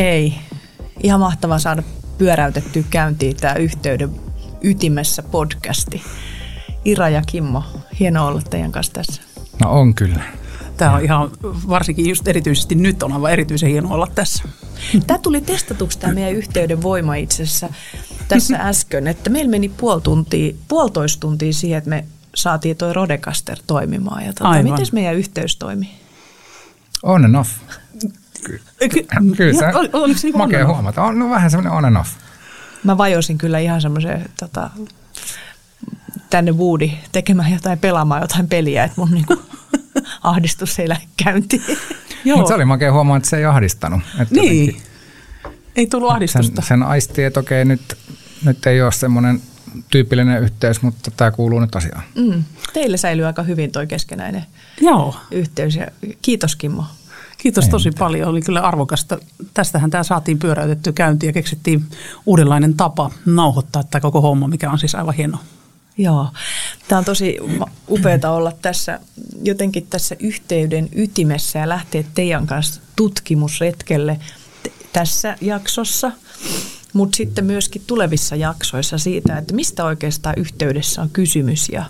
Hei, ihan mahtavaa saada pyöräytettyä käyntiin tämä yhteyden ytimessä podcasti. Ira ja Kimmo, hienoa olla teidän kanssa tässä. No on kyllä. Tämä on ihan, varsinkin just erityisesti nyt on aivan erityisen hienoa olla tässä. Tämä tuli testatuksi tämä meidän yhteyden voima itse asiassa tässä äsken, että meillä meni puoli tuntia, puolitoista tuntia siihen, että me saatiin toi Rodecaster toimimaan. Ja tuota, miten meidän yhteys toimii? On and off. Ky- kyllä se, ol, oliko se niin makea huomata. On no, vähän semmoinen on and off. Mä vajosin kyllä ihan semmoiseen tota, tänne Woody tekemään jotain, pelaamaan jotain peliä, että mun niinku ahdistus ei lähde käyntiin. Mutta se oli makea huomaa, että se ei ahdistanut. Että niin, jotenkin, ei tullut ahdistusta. Sen, sen aisti, että okei, nyt, nyt ei ole semmoinen tyypillinen yhteys, mutta tämä kuuluu nyt asiaan. Mm. Teille säilyy aika hyvin tuo keskenäinen Joo. yhteys ja kiitos Kimmo. Kiitos Ei tosi mitään. paljon, oli kyllä arvokasta. Tästähän tämä saatiin pyöräytetty käyntiin ja keksittiin uudenlainen tapa nauhoittaa tämä koko homma, mikä on siis aivan hienoa. Joo, tämä on tosi upeaa olla tässä jotenkin tässä yhteyden ytimessä ja lähteä teidän kanssa tutkimusretkelle tässä jaksossa, mutta sitten myöskin tulevissa jaksoissa siitä, että mistä oikeastaan yhteydessä on kysymys ja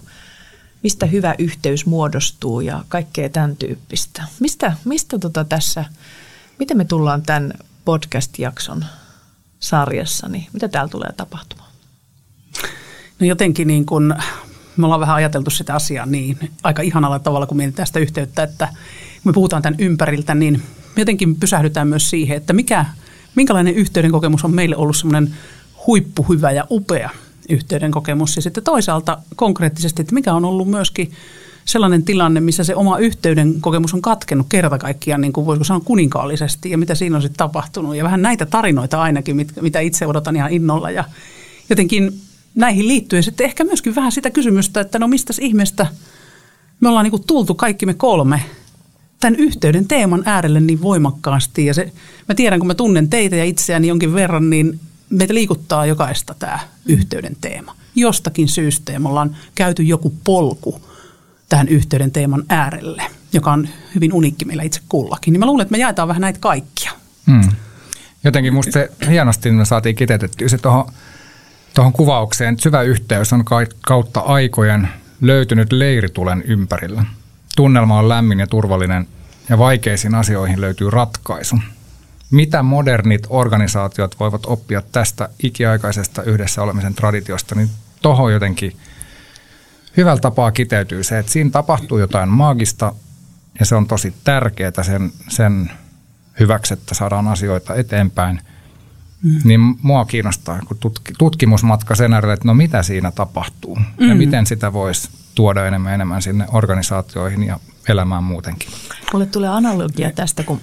mistä hyvä yhteys muodostuu ja kaikkea tämän tyyppistä. Mistä, mistä tota tässä, miten me tullaan tämän podcast-jakson sarjassa, niin mitä täällä tulee tapahtumaan? No jotenkin niin kun, me ollaan vähän ajateltu sitä asiaa niin aika ihanalla tavalla, kun mietitään sitä yhteyttä, että kun me puhutaan tämän ympäriltä, niin jotenkin pysähdytään myös siihen, että mikä, minkälainen yhteyden kokemus on meille ollut semmoinen huippuhyvä ja upea yhteyden kokemus. Ja sitten toisaalta konkreettisesti, että mikä on ollut myöskin sellainen tilanne, missä se oma yhteyden kokemus on katkenut kerta kaikkiaan, niin kuin voisiko sanoa kuninkaallisesti, ja mitä siinä on sitten tapahtunut. Ja vähän näitä tarinoita ainakin, mitä itse odotan ihan innolla. Ja jotenkin näihin liittyen sitten ehkä myöskin vähän sitä kysymystä, että no mistä ihmeestä me ollaan niin kuin tultu kaikki me kolme tämän yhteyden teeman äärelle niin voimakkaasti. Ja se, mä tiedän, kun mä tunnen teitä ja itseäni jonkin verran, niin meitä liikuttaa jokaista tämä yhteyden teema. Jostakin syystä ja me ollaan käyty joku polku tähän yhteyden teeman äärelle, joka on hyvin uniikki meillä itse kullakin. Niin mä luulen, että me jaetaan vähän näitä kaikkia. Hmm. Jotenkin musta se hienosti me saatiin kiteytettyä se tuohon tuohon kuvaukseen. Syvä yhteys on kautta aikojen löytynyt leiritulen ympärillä. Tunnelma on lämmin ja turvallinen ja vaikeisiin asioihin löytyy ratkaisu. Mitä modernit organisaatiot voivat oppia tästä ikiaikaisesta yhdessä olemisen traditiosta, niin tuohon jotenkin hyvällä tapaa kiteytyy se, että siinä tapahtuu jotain maagista ja se on tosi tärkeää sen, sen hyväksi, että saadaan asioita eteenpäin – Mm. Niin mua kiinnostaa kun tutki, tutkimusmatka sen äärelle, että no mitä siinä tapahtuu mm. ja miten sitä voisi tuoda enemmän enemmän sinne organisaatioihin ja elämään muutenkin. Mulle tulee analogia tästä, kun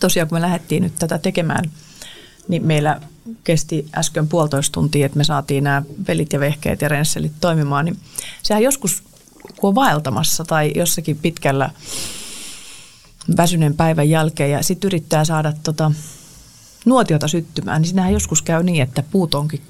tosiaan kun me lähdettiin nyt tätä tekemään, niin meillä kesti äsken puolitoista tuntia, että me saatiin nämä velit ja vehkeet ja rensselit toimimaan, niin sehän joskus, kun on vaeltamassa tai jossakin pitkällä väsyneen päivän jälkeen ja sitten yrittää saada tota, nuotiota syttymään, niin sinähän joskus käy niin, että puut onkin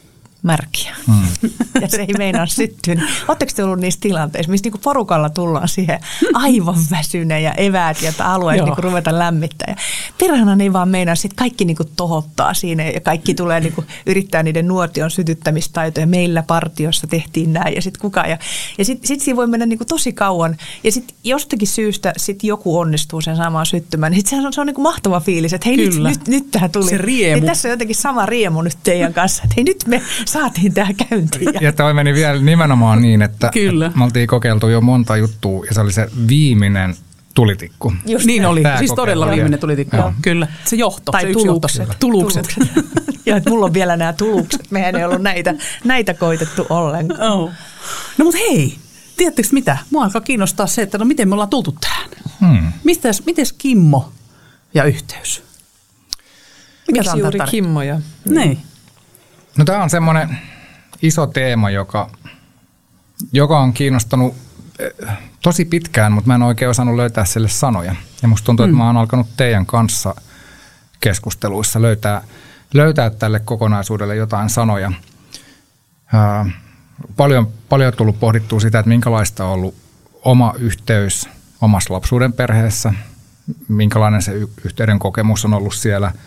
märkiä. Mm. ja se ei meinaa syttyä. Niin, Oletteko te ollut niissä tilanteissa, missä niinku porukalla tullaan siihen aivan väsyneen ja eväät ja haluaisi niinku ruveta lämmittää. Ja perhana ei vaan meinaa, että kaikki niinku tohottaa siinä ja kaikki tulee niinku yrittää niiden nuotion sytyttämistaitoja. Meillä partiossa tehtiin näin ja sitten kuka. Ja, ja sitten sit siinä voi mennä niinku tosi kauan ja sitten jostakin syystä sit joku onnistuu sen saamaan syttymään. Niin sitten se on, se on niinku mahtava fiilis, että hei nyt, nyt, nyt tähän tuli. Se riemu. Ja tässä on jotenkin sama riemu nyt teidän kanssa, että hei nyt me saatiin tämä käyntiin. Ja toi meni vielä nimenomaan niin, että, Kyllä. että me oltiin kokeiltu jo monta juttua ja se oli se viimeinen tulitikku. Just niin oli, Tää siis todella oli. viimeinen tulitikku, Joo. kyllä. Se johto, tai se tulukset. Johto. tulukset. tulukset. ja että mulla on vielä nämä tulukset, mehän ei ollut näitä, näitä koitettu ollenkaan. Oh. No mutta hei, tiedättekö mitä? Mua alkaa kiinnostaa se, että no miten me ollaan tultu tähän. Hmm. Mites, mites Kimmo ja yhteys? Mikä Miksi juuri Kimmo ja... Niin. No tämä on semmoinen iso teema, joka, joka on kiinnostanut eh, tosi pitkään, mutta mä en oikein osannut löytää sille sanoja. Ja musta tuntuu, mm. että mä oon alkanut teidän kanssa keskusteluissa löytää, löytää tälle kokonaisuudelle jotain sanoja. Ää, paljon, paljon on tullut pohdittua sitä, että minkälaista on ollut oma yhteys omassa lapsuuden perheessä, minkälainen se yhteyden kokemus on ollut siellä –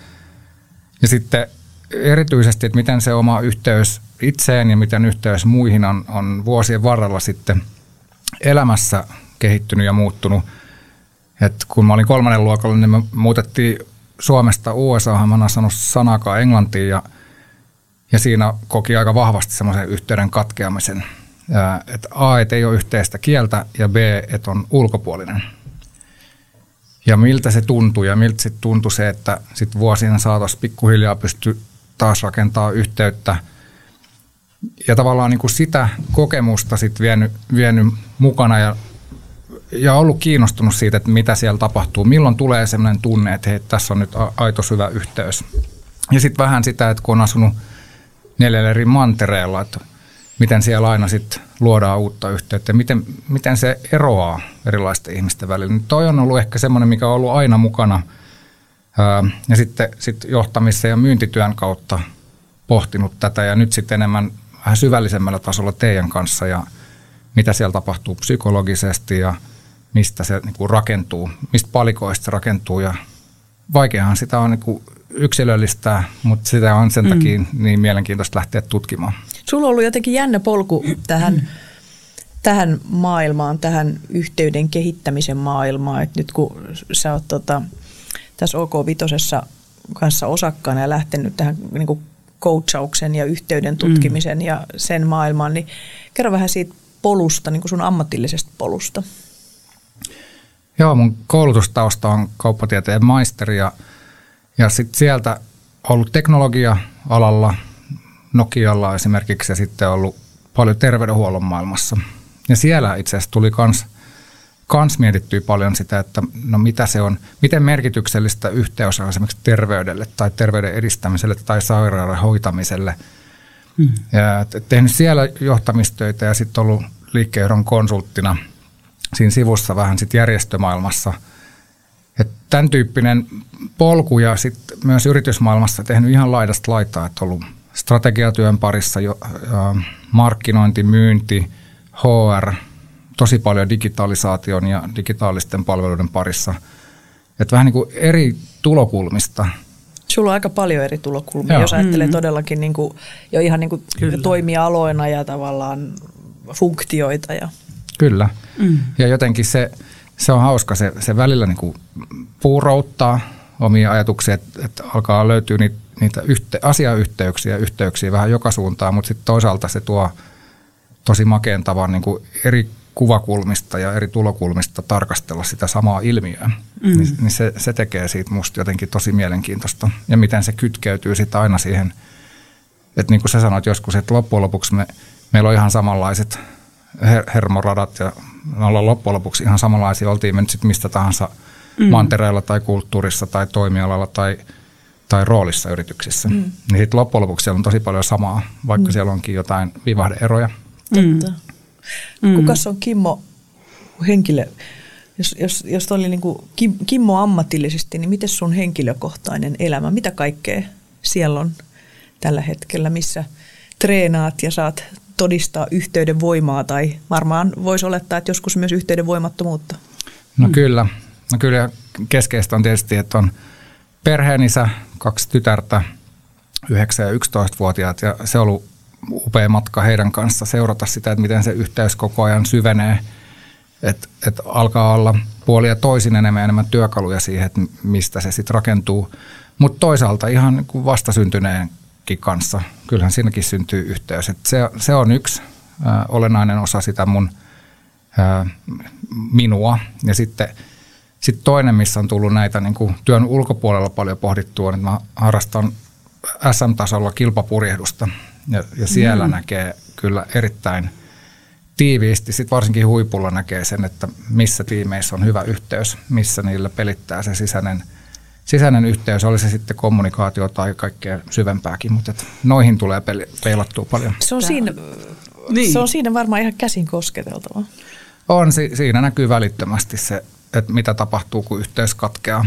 Ja sitten erityisesti, että miten se oma yhteys itseen ja miten yhteys muihin on, on vuosien varrella sitten elämässä kehittynyt ja muuttunut. Et kun mä olin kolmannen luokalla, niin me muutettiin Suomesta USA, mä en sanonut sanakaan englantiin ja, ja siinä koki aika vahvasti semmoisen yhteyden katkeamisen. Että A, et ei ole yhteistä kieltä ja B, että on ulkopuolinen. Ja miltä se tuntui ja miltä se tuntui se, että sitten vuosien saatossa pikkuhiljaa pystyi taas rakentaa yhteyttä ja tavallaan niin kuin sitä kokemusta sitten vienyt, vienyt mukana ja, ja ollut kiinnostunut siitä, että mitä siellä tapahtuu. Milloin tulee sellainen tunne, että hei, tässä on nyt aito syvä yhteys. Ja sitten vähän sitä, että kun on asunut neljällä eri mantereella, että miten siellä aina sitten luodaan uutta yhteyttä, miten, miten se eroaa erilaisten ihmisten välillä. Niin toi on ollut ehkä semmoinen, mikä on ollut aina mukana ja sitten sit johtamisen ja myyntityön kautta pohtinut tätä ja nyt sitten enemmän vähän syvällisemmällä tasolla teidän kanssa ja mitä siellä tapahtuu psykologisesti ja mistä se niin kuin rakentuu, mistä palikoista se rakentuu ja vaikeahan sitä on niin kuin yksilöllistää, mutta sitä on sen mm. takia niin mielenkiintoista lähteä tutkimaan. Sulla on ollut jotenkin jännä polku tähän, mm. tähän maailmaan, tähän yhteyden kehittämisen maailmaan. Et nyt kun sä oot tota, tässä OK Vitosessa kanssa osakkaana ja lähtenyt tähän niin kuin coachauksen ja yhteyden tutkimisen mm. ja sen maailmaan, niin kerro vähän siitä polusta, niin kuin sun ammatillisesta polusta. Joo, mun koulutustausta on kauppatieteen maisteri ja, ja sitten sieltä ollut teknologia-alalla, Nokialla esimerkiksi ja sitten ollut paljon terveydenhuollon maailmassa. Ja siellä itse asiassa tuli myös kans mietittyy paljon sitä, että no mitä se on, miten merkityksellistä yhteys on esimerkiksi terveydelle tai terveyden edistämiselle tai sairauden hoitamiselle. Hmm. Ja tehnyt siellä johtamistöitä ja sitten ollut liikkeenjohdon konsulttina siinä sivussa vähän sitten järjestömaailmassa. Et tämän tyyppinen polku ja sitten myös yritysmaailmassa tehnyt ihan laidasta laitaa, että ollut strategiatyön parissa, jo, markkinointi, myynti, HR – tosi paljon digitalisaation ja digitaalisten palveluiden parissa. Että vähän niin kuin eri tulokulmista. Sulla on aika paljon eri tulokulmia, Joo. jos ajattelee mm-hmm. todellakin niin kuin, jo ihan niin kuin toimialoina ja tavallaan funktioita. Ja. Kyllä. Mm. Ja jotenkin se, se on hauska, se, se välillä niin kuin puurouttaa omia ajatuksia, että, että alkaa löytyä niitä, niitä yhte, asiayhteyksiä yhteyksiä vähän joka suuntaan, mutta sitten toisaalta se tuo tosi makeen tavan niin kuin eri kuvakulmista ja eri tulokulmista tarkastella sitä samaa ilmiöä, mm. niin, niin se, se tekee siitä musta jotenkin tosi mielenkiintoista. Ja miten se kytkeytyy sitten aina siihen, että niin kuin sä sanoit joskus, että loppujen lopuksi me, meillä on ihan samanlaiset her- hermoradat ja me ollaan loppujen lopuksi ihan samanlaisia, oltiin me nyt sitten mistä tahansa mm. mantereella tai kulttuurissa tai toimialalla tai, tai roolissa yrityksissä. Mm. Niin sitten loppujen lopuksi siellä on tosi paljon samaa, vaikka mm. siellä onkin jotain vivahdeeroja. Totta. Mm. Mm. Kukas on Kimmo henkilö? Jos, jos, jos oli niin kuin Kim, Kimmo ammatillisesti, niin miten sun henkilökohtainen elämä, mitä kaikkea siellä on tällä hetkellä, missä treenaat ja saat todistaa yhteyden voimaa tai varmaan voisi olettaa, että joskus myös yhteyden voimattomuutta? No mm. kyllä. No kyllä keskeistä on tietysti, että on perheenisä, kaksi tytärtä, 9- ja 11-vuotiaat ja se on ollut upea matka heidän kanssa seurata sitä, että miten se yhteys koko ajan syvenee. Että et alkaa olla puoli ja toisin enemmän enemmän työkaluja siihen, että mistä se sitten rakentuu. Mutta toisaalta ihan niin kuin vastasyntyneenkin kanssa, kyllähän siinäkin syntyy yhteys. Et se, se on yksi ä, olennainen osa sitä mun ä, minua. Ja sitten sit toinen, missä on tullut näitä niin työn ulkopuolella paljon pohdittua, että mä harrastan SM-tasolla kilpapurjehdusta – ja, ja siellä mm. näkee kyllä erittäin tiiviisti, sit varsinkin huipulla näkee sen, että missä tiimeissä on hyvä yhteys, missä niillä pelittää se sisäinen, sisäinen yhteys, oli se sitten kommunikaatio tai kaikkea syvempääkin, mutta noihin tulee peli, peilattua paljon. Se on, siinä, niin. se on siinä varmaan ihan käsin kosketeltava. On, si, siinä näkyy välittömästi se, että mitä tapahtuu, kun yhteys katkeaa.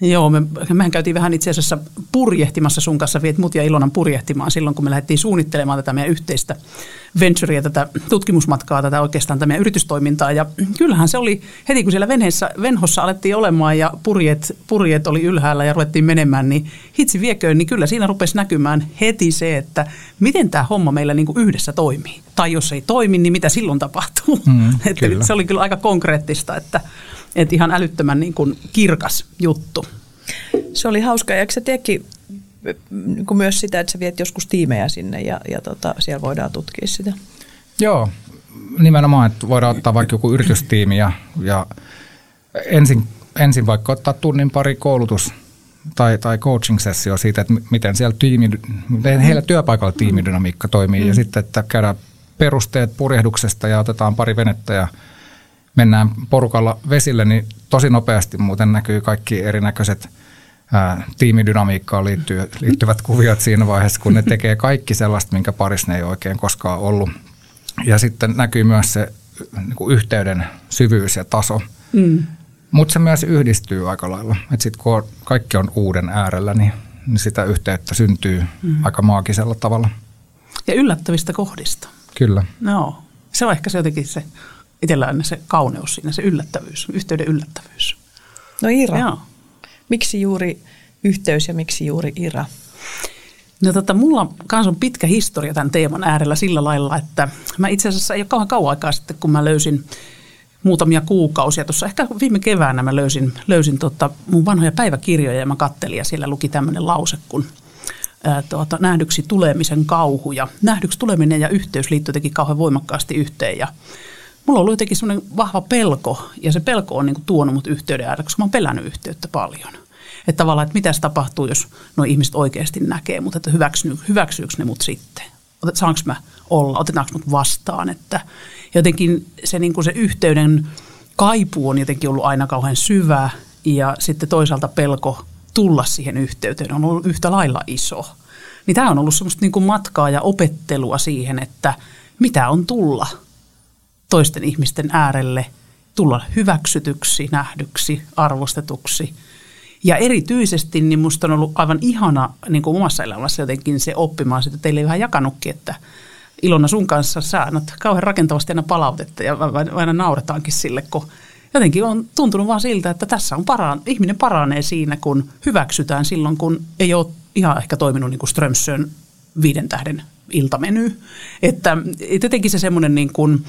Joo, me, mehän käytiin vähän itse asiassa purjehtimassa sun kanssa, viet mut ja Ilonan purjehtimaan silloin, kun me lähdettiin suunnittelemaan tätä meidän yhteistä venturea, tätä tutkimusmatkaa, tätä oikeastaan tätä meidän yritystoimintaa. Ja kyllähän se oli heti, kun siellä venheessä, venhossa alettiin olemaan ja purjet, purjet oli ylhäällä ja ruvettiin menemään, niin hitsi vieköön, niin kyllä siinä rupesi näkymään heti se, että miten tämä homma meillä niin kuin yhdessä toimii. Tai jos ei toimi, niin mitä silloin tapahtuu. Mm, että se oli kyllä aika konkreettista, että että ihan älyttömän niin kuin kirkas juttu. Se oli hauska. Ja eikö sä teekin niin kuin myös sitä, että sä viet joskus tiimejä sinne ja, ja tota, siellä voidaan tutkia sitä? Joo, nimenomaan, että voidaan ottaa vaikka joku yritystiimi ja, ja ensin, ensin vaikka ottaa tunnin pari koulutus tai, tai coaching-sessio siitä, että miten siellä tiimi, miten heillä työpaikalla tiimidynamiikka toimii mm. ja sitten, että käydään perusteet purjehduksesta ja otetaan pari venettä ja mennään porukalla vesille, niin tosi nopeasti muuten näkyy kaikki erinäköiset ää, tiimidynamiikkaan liittyy, liittyvät kuviot siinä vaiheessa, kun ne tekee kaikki sellaista, minkä parissa ne ei oikein koskaan ollut. Ja sitten näkyy myös se niin kuin yhteyden syvyys ja taso. Mm. Mutta se myös yhdistyy aika lailla. Että sitten kun kaikki on uuden äärellä, niin, niin sitä yhteyttä syntyy mm. aika maagisella tavalla. Ja yllättävistä kohdista. Kyllä. No, se on ehkä se jotenkin se itsellä aina se kauneus siinä, se yllättävyys, yhteyden yllättävyys. No Ira, Joo. miksi juuri yhteys ja miksi juuri Ira? No tota, mulla kans on pitkä historia tämän teeman äärellä sillä lailla, että mä itse asiassa ei ole kauan kauan aikaa sitten, kun mä löysin muutamia kuukausia. Tuossa ehkä viime keväänä mä löysin, löysin tota mun vanhoja päiväkirjoja ja mä kattelin ja siellä luki tämmöinen lause, kun ää, tuota, nähdyksi tulemisen kauhu. Ja nähdyksi tuleminen ja yhteys liittyy jotenkin kauhean voimakkaasti yhteen. Ja mulla on ollut jotenkin semmoinen vahva pelko, ja se pelko on niin kuin tuonut mut yhteyden äärelle, koska mä oon pelännyt yhteyttä paljon. Että tavallaan, että mitä tapahtuu, jos nuo ihmiset oikeasti näkee, mutta että hyväksy, hyväksyykö ne mut sitten? Saanko mä olla, otetaanko mut vastaan? Että jotenkin se, niin kuin se yhteyden kaipuu on jotenkin ollut aina kauhean syvä, ja sitten toisaalta pelko tulla siihen yhteyteen on ollut yhtä lailla iso. Niin tämä on ollut semmoista niin kuin matkaa ja opettelua siihen, että mitä on tulla – toisten ihmisten äärelle, tulla hyväksytyksi, nähdyksi, arvostetuksi. Ja erityisesti niin musta on ollut aivan ihana niin kuin omassa elämässä jotenkin se oppimaan sitä, teille vähän jakanutkin, että Ilona sun kanssa sä annat kauhean rakentavasti aina palautetta ja aina nauretaankin sille, kun jotenkin on tuntunut vaan siltä, että tässä on paraan, ihminen paranee siinä, kun hyväksytään silloin, kun ei ole ihan ehkä toiminut niin kuin Strömsön viiden tähden iltameny. Että, että jotenkin se semmoinen niin kuin,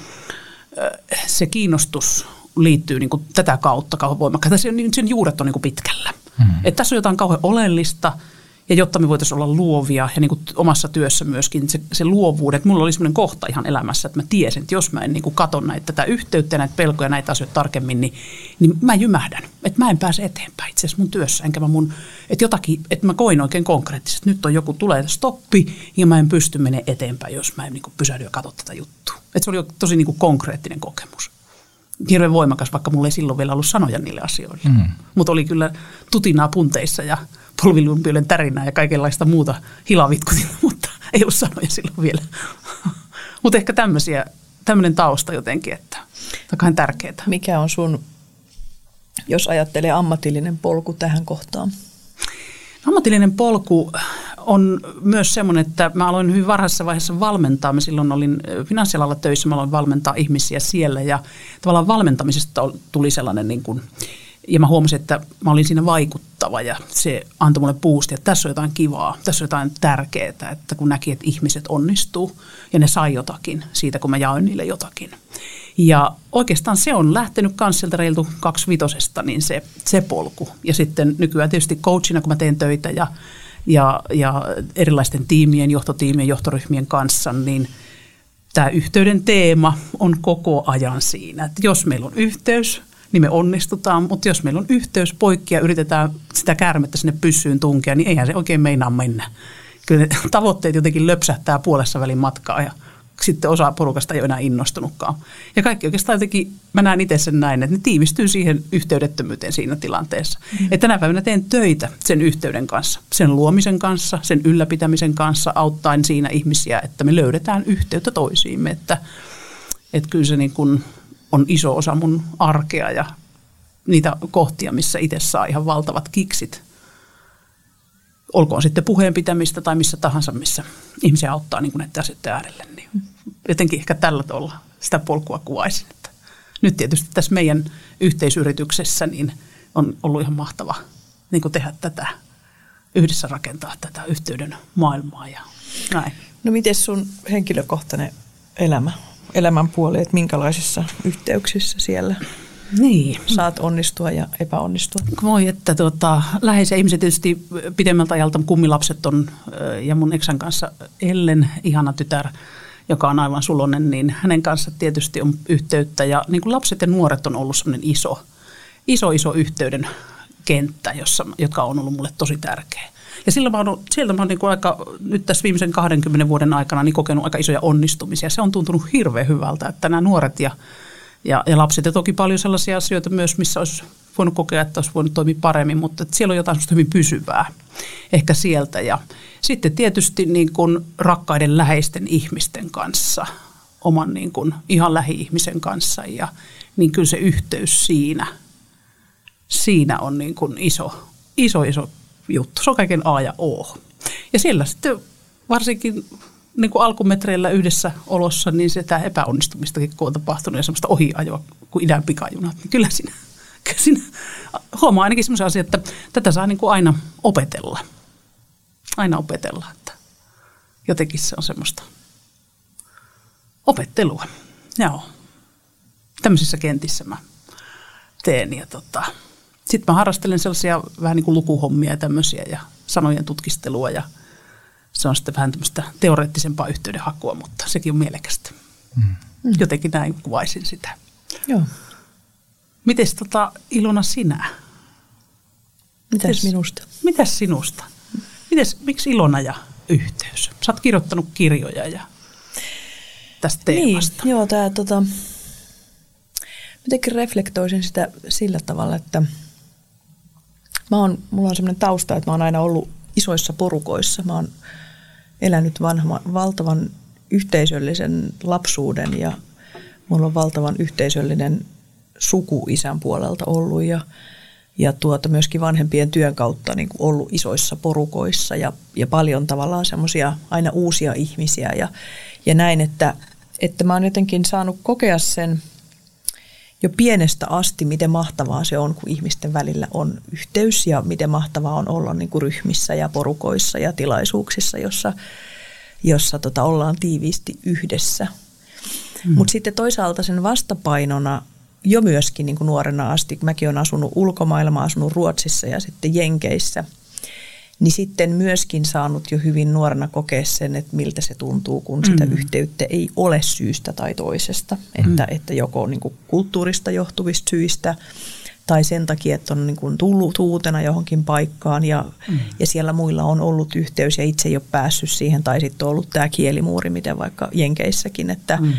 se kiinnostus liittyy niin kuin tätä kautta kauhean voimakkaasti. Sen, sen juuret on niin kuin pitkällä. Mm. Että tässä on jotain kauhean oleellista – ja jotta me voitaisiin olla luovia ja niin kuin omassa työssä myöskin se, se luovuuden, että mulla oli sellainen kohta ihan elämässä, että mä tiesin, että jos mä en niin kuin katon näitä, tätä yhteyttä ja näitä pelkoja ja näitä asioita tarkemmin, niin, niin mä jymähdän. Että mä en pääse eteenpäin itse asiassa mun työssä, enkä mä mun, että jotakin, että mä koin oikein konkreettisesti, että nyt on joku, tulee stoppi ja mä en pysty menemään eteenpäin, jos mä en niin kuin pysähdy ja katso tätä juttua. Että se oli tosi niin kuin konkreettinen kokemus hirveän voimakas, vaikka mulla ei silloin vielä ollut sanoja niille asioille. Mm. Mutta oli kyllä tutinaa punteissa ja polvilumpioiden tärinää ja kaikenlaista muuta hilavitkutinta, mutta ei ollut sanoja silloin vielä. mutta ehkä tämmöisiä, tämmöinen tausta jotenkin, että on tärkeää. Mikä on sun, jos ajattelee ammatillinen polku tähän kohtaan? Ammatillinen polku on myös semmoinen, että mä aloin hyvin varhaisessa vaiheessa valmentaa. Mä silloin olin finanssialalla töissä, mä aloin valmentaa ihmisiä siellä ja tavallaan valmentamisesta tuli sellainen niin kuin, ja mä huomasin, että mä olin siinä vaikuttava ja se antoi mulle boostia, että tässä on jotain kivaa, tässä on jotain tärkeää, että kun näki, että ihmiset onnistuu ja ne sai jotakin siitä, kun mä jaoin niille jotakin. Ja oikeastaan se on lähtenyt myös sieltä reiltu vitosesta, niin se, se polku. Ja sitten nykyään tietysti coachina, kun mä teen töitä ja, ja, ja erilaisten tiimien, johtotiimien, johtoryhmien kanssa, niin tämä yhteyden teema on koko ajan siinä, että jos meillä on yhteys, niin me onnistutaan, mutta jos meillä on yhteys poikki ja yritetään sitä käärmettä sinne pyssyyn tunkea, niin eihän se oikein meinaa mennä. Kyllä ne tavoitteet jotenkin löpsähtää puolessa välin matkaa ja sitten osa porukasta ei ole enää innostunutkaan. Ja kaikki oikeastaan jotenkin, mä näen itse sen näin, että ne tiivistyy siihen yhteydettömyyteen siinä tilanteessa. Mm. Että tänä päivänä teen töitä sen yhteyden kanssa, sen luomisen kanssa, sen ylläpitämisen kanssa, auttaen siinä ihmisiä, että me löydetään yhteyttä toisiimme. Että, että kyllä se niin kuin on iso osa mun arkea ja niitä kohtia, missä itse saa ihan valtavat kiksit. Olkoon sitten puheen pitämistä tai missä tahansa, missä ihmisiä auttaa niin näiden asioiden äärelle. Niin jotenkin ehkä tällä tavalla sitä polkua kuvaisin. Että nyt tietysti tässä meidän yhteisyrityksessä niin on ollut ihan mahtava niin kuin tehdä tätä, yhdessä rakentaa tätä yhteyden maailmaa ja näin. No miten sun henkilökohtainen elämä, elämän puoli, että minkälaisissa yhteyksissä siellä niin. saat onnistua ja epäonnistua? Voi, että tuota, läheisiä ihmisiä tietysti pidemmältä ajalta kummilapset on ja mun eksän kanssa Ellen, ihana tytär, joka on aivan sulonen, niin hänen kanssa tietysti on yhteyttä. Ja niin kuin lapset ja nuoret on ollut sellainen iso, iso, iso yhteyden kenttä, jossa, joka on ollut mulle tosi tärkeä. Ja sillä mä oon, sieltä mä oon niin aika, nyt tässä viimeisen 20 vuoden aikana niin kokenut aika isoja onnistumisia. Se on tuntunut hirveän hyvältä, että nämä nuoret ja, ja, ja lapset ja toki paljon sellaisia asioita myös, missä olisi voinut kokea, että olisi voinut toimia paremmin, mutta että siellä on jotain hyvin pysyvää ehkä sieltä. Ja sitten tietysti niin kuin rakkaiden läheisten ihmisten kanssa, oman niin kuin ihan lähi-ihmisen kanssa ja niin kyllä se yhteys siinä, siinä on niin kuin iso, iso, iso juttu. Se on kaiken A ja O. Ja siellä sitten varsinkin niin kuin alkumetreillä yhdessä olossa, niin sitä epäonnistumistakin kun on tapahtunut ja semmoista ohiajoa kuin idän pikajunat, niin kyllä siinä, kyllä huomaa ainakin semmoisen asian, että tätä saa niin kuin aina opetella. Aina opetella, että jotenkin se on semmoista opettelua. Joo. Tämmöisissä kentissä mä teen ja tota, sitten mä harrastelen sellaisia vähän niin kuin lukuhommia ja tämmöisiä ja sanojen tutkistelua ja se on sitten vähän tämmöistä teoreettisempaa yhteydenhakua, mutta sekin on mielekästä. Mm. Jotenkin näin kuvaisin sitä. Joo. Mites tota, Ilona sinä? Mitäs, mitäs minusta? Mitäs sinusta? Mites, miksi Ilona ja yhteys? Sä oot kirjoittanut kirjoja ja tästä teemasta. Niin, joo, tää tota, jotenkin reflektoisin sitä sillä tavalla, että – Mä oon, mulla on semmoinen tausta, että mä oon aina ollut isoissa porukoissa. Mä oon elänyt vanha, valtavan yhteisöllisen lapsuuden ja mulla on valtavan yhteisöllinen suku isän puolelta ollut ja, ja tuota myöskin vanhempien työn kautta niin kuin ollut isoissa porukoissa ja, ja paljon tavallaan semmoisia aina uusia ihmisiä ja, ja näin, että, että mä oon jotenkin saanut kokea sen – jo pienestä asti, miten mahtavaa se on, kun ihmisten välillä on yhteys ja miten mahtavaa on olla niin kuin ryhmissä ja porukoissa ja tilaisuuksissa, jossa, jossa tota, ollaan tiiviisti yhdessä. Mm. Mutta sitten toisaalta sen vastapainona jo myöskin niin kuin nuorena asti, mäkin olen asunut ulkomailla, mä asunut Ruotsissa ja sitten Jenkeissä – niin sitten myöskin saanut jo hyvin nuorena kokea sen, että miltä se tuntuu, kun sitä mm. yhteyttä ei ole syystä tai toisesta. Että, mm. että joko niin kuin kulttuurista johtuvista syistä tai sen takia, että on niin kuin tullut uutena johonkin paikkaan ja, mm. ja siellä muilla on ollut yhteys ja itse ei ole päässyt siihen. Tai sitten on ollut tämä kielimuuri, miten vaikka Jenkeissäkin, että, mm.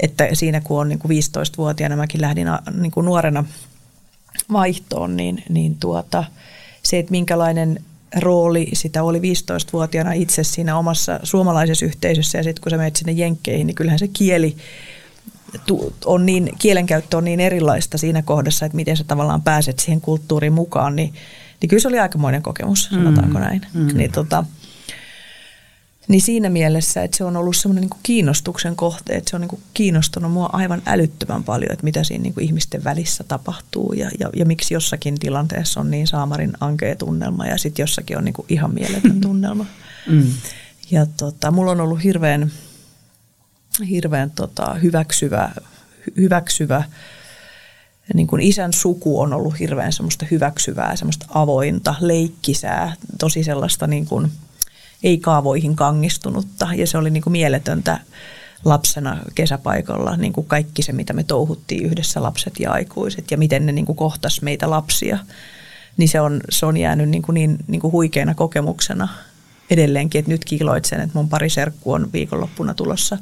että siinä kun on niin kuin 15-vuotiaana, mäkin lähdin niin kuin nuorena vaihtoon, niin, niin tuota, se, että minkälainen rooli sitä oli 15-vuotiaana itse siinä omassa suomalaisessa yhteisössä ja sitten kun sä menet sinne jenkkeihin, niin kyllähän se kieli on niin, kielenkäyttö on niin erilaista siinä kohdassa, että miten sä tavallaan pääset siihen kulttuuriin mukaan, niin, niin kyllä se oli aikamoinen kokemus, sanotaanko mm. näin. Mm. Niin tota, niin siinä mielessä, että se on ollut semmoinen niin kiinnostuksen kohte, että se on niin kuin kiinnostunut mua aivan älyttömän paljon, että mitä siinä niin kuin ihmisten välissä tapahtuu ja, ja, ja miksi jossakin tilanteessa on niin saamarin ankea tunnelma ja sitten jossakin on niin kuin ihan mieletön tunnelma. Mm. Ja tota, mulla on ollut hirveän, hirveän tota, hyväksyvä, hyväksyvä niin kuin isän suku on ollut hirveän semmoista hyväksyvää, semmoista avointa, leikkisää, tosi sellaista niin kuin – ei kaavoihin kangistunutta ja se oli niin kuin mieletöntä lapsena kesäpaikalla niin kuin kaikki se, mitä me touhuttiin yhdessä lapset ja aikuiset ja miten ne niin kuin kohtas meitä lapsia, niin se on, se on jäänyt niin, kuin niin, niin kuin huikeana kokemuksena edelleenkin, että nyt kiiloitsen, että mun pari serkku on viikonloppuna tulossa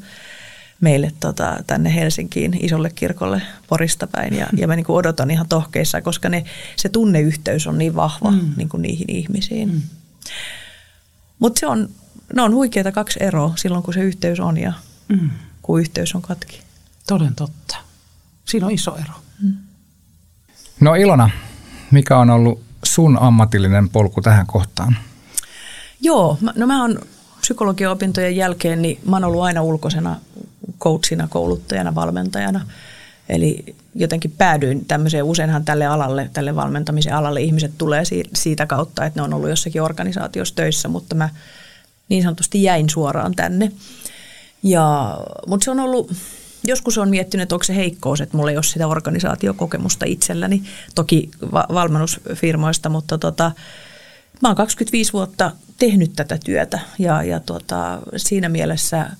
meille tota, tänne Helsinkiin isolle kirkolle Porista päin ja, ja mä niin kuin odotan ihan tohkeissa, koska ne, se tunneyhteys on niin vahva mm. niin kuin niihin ihmisiin. Mm. Mutta se on, ne on huikeita kaksi eroa silloin, kun se yhteys on ja mm. kun yhteys on katki. Toden totta. Siinä on iso ero. Mm. No Ilona, mikä on ollut sun ammatillinen polku tähän kohtaan? Joo, no mä oon psykologian opintojen jälkeen, niin mä oon ollut aina ulkoisena coachina, kouluttajana, valmentajana. Eli jotenkin päädyin tämmöiseen, useinhan tälle alalle, tälle valmentamisen alalle. Ihmiset tulee siitä kautta, että ne on ollut jossakin organisaatiossa töissä, mutta mä niin sanotusti jäin suoraan tänne. Ja, mutta se on ollut, joskus on miettinyt, että onko se heikkous, että mulla ei ole sitä organisaatiokokemusta itselläni, toki va- valmennusfirmoista, mutta tota, mä oon 25 vuotta tehnyt tätä työtä. Ja, ja tota, siinä mielessä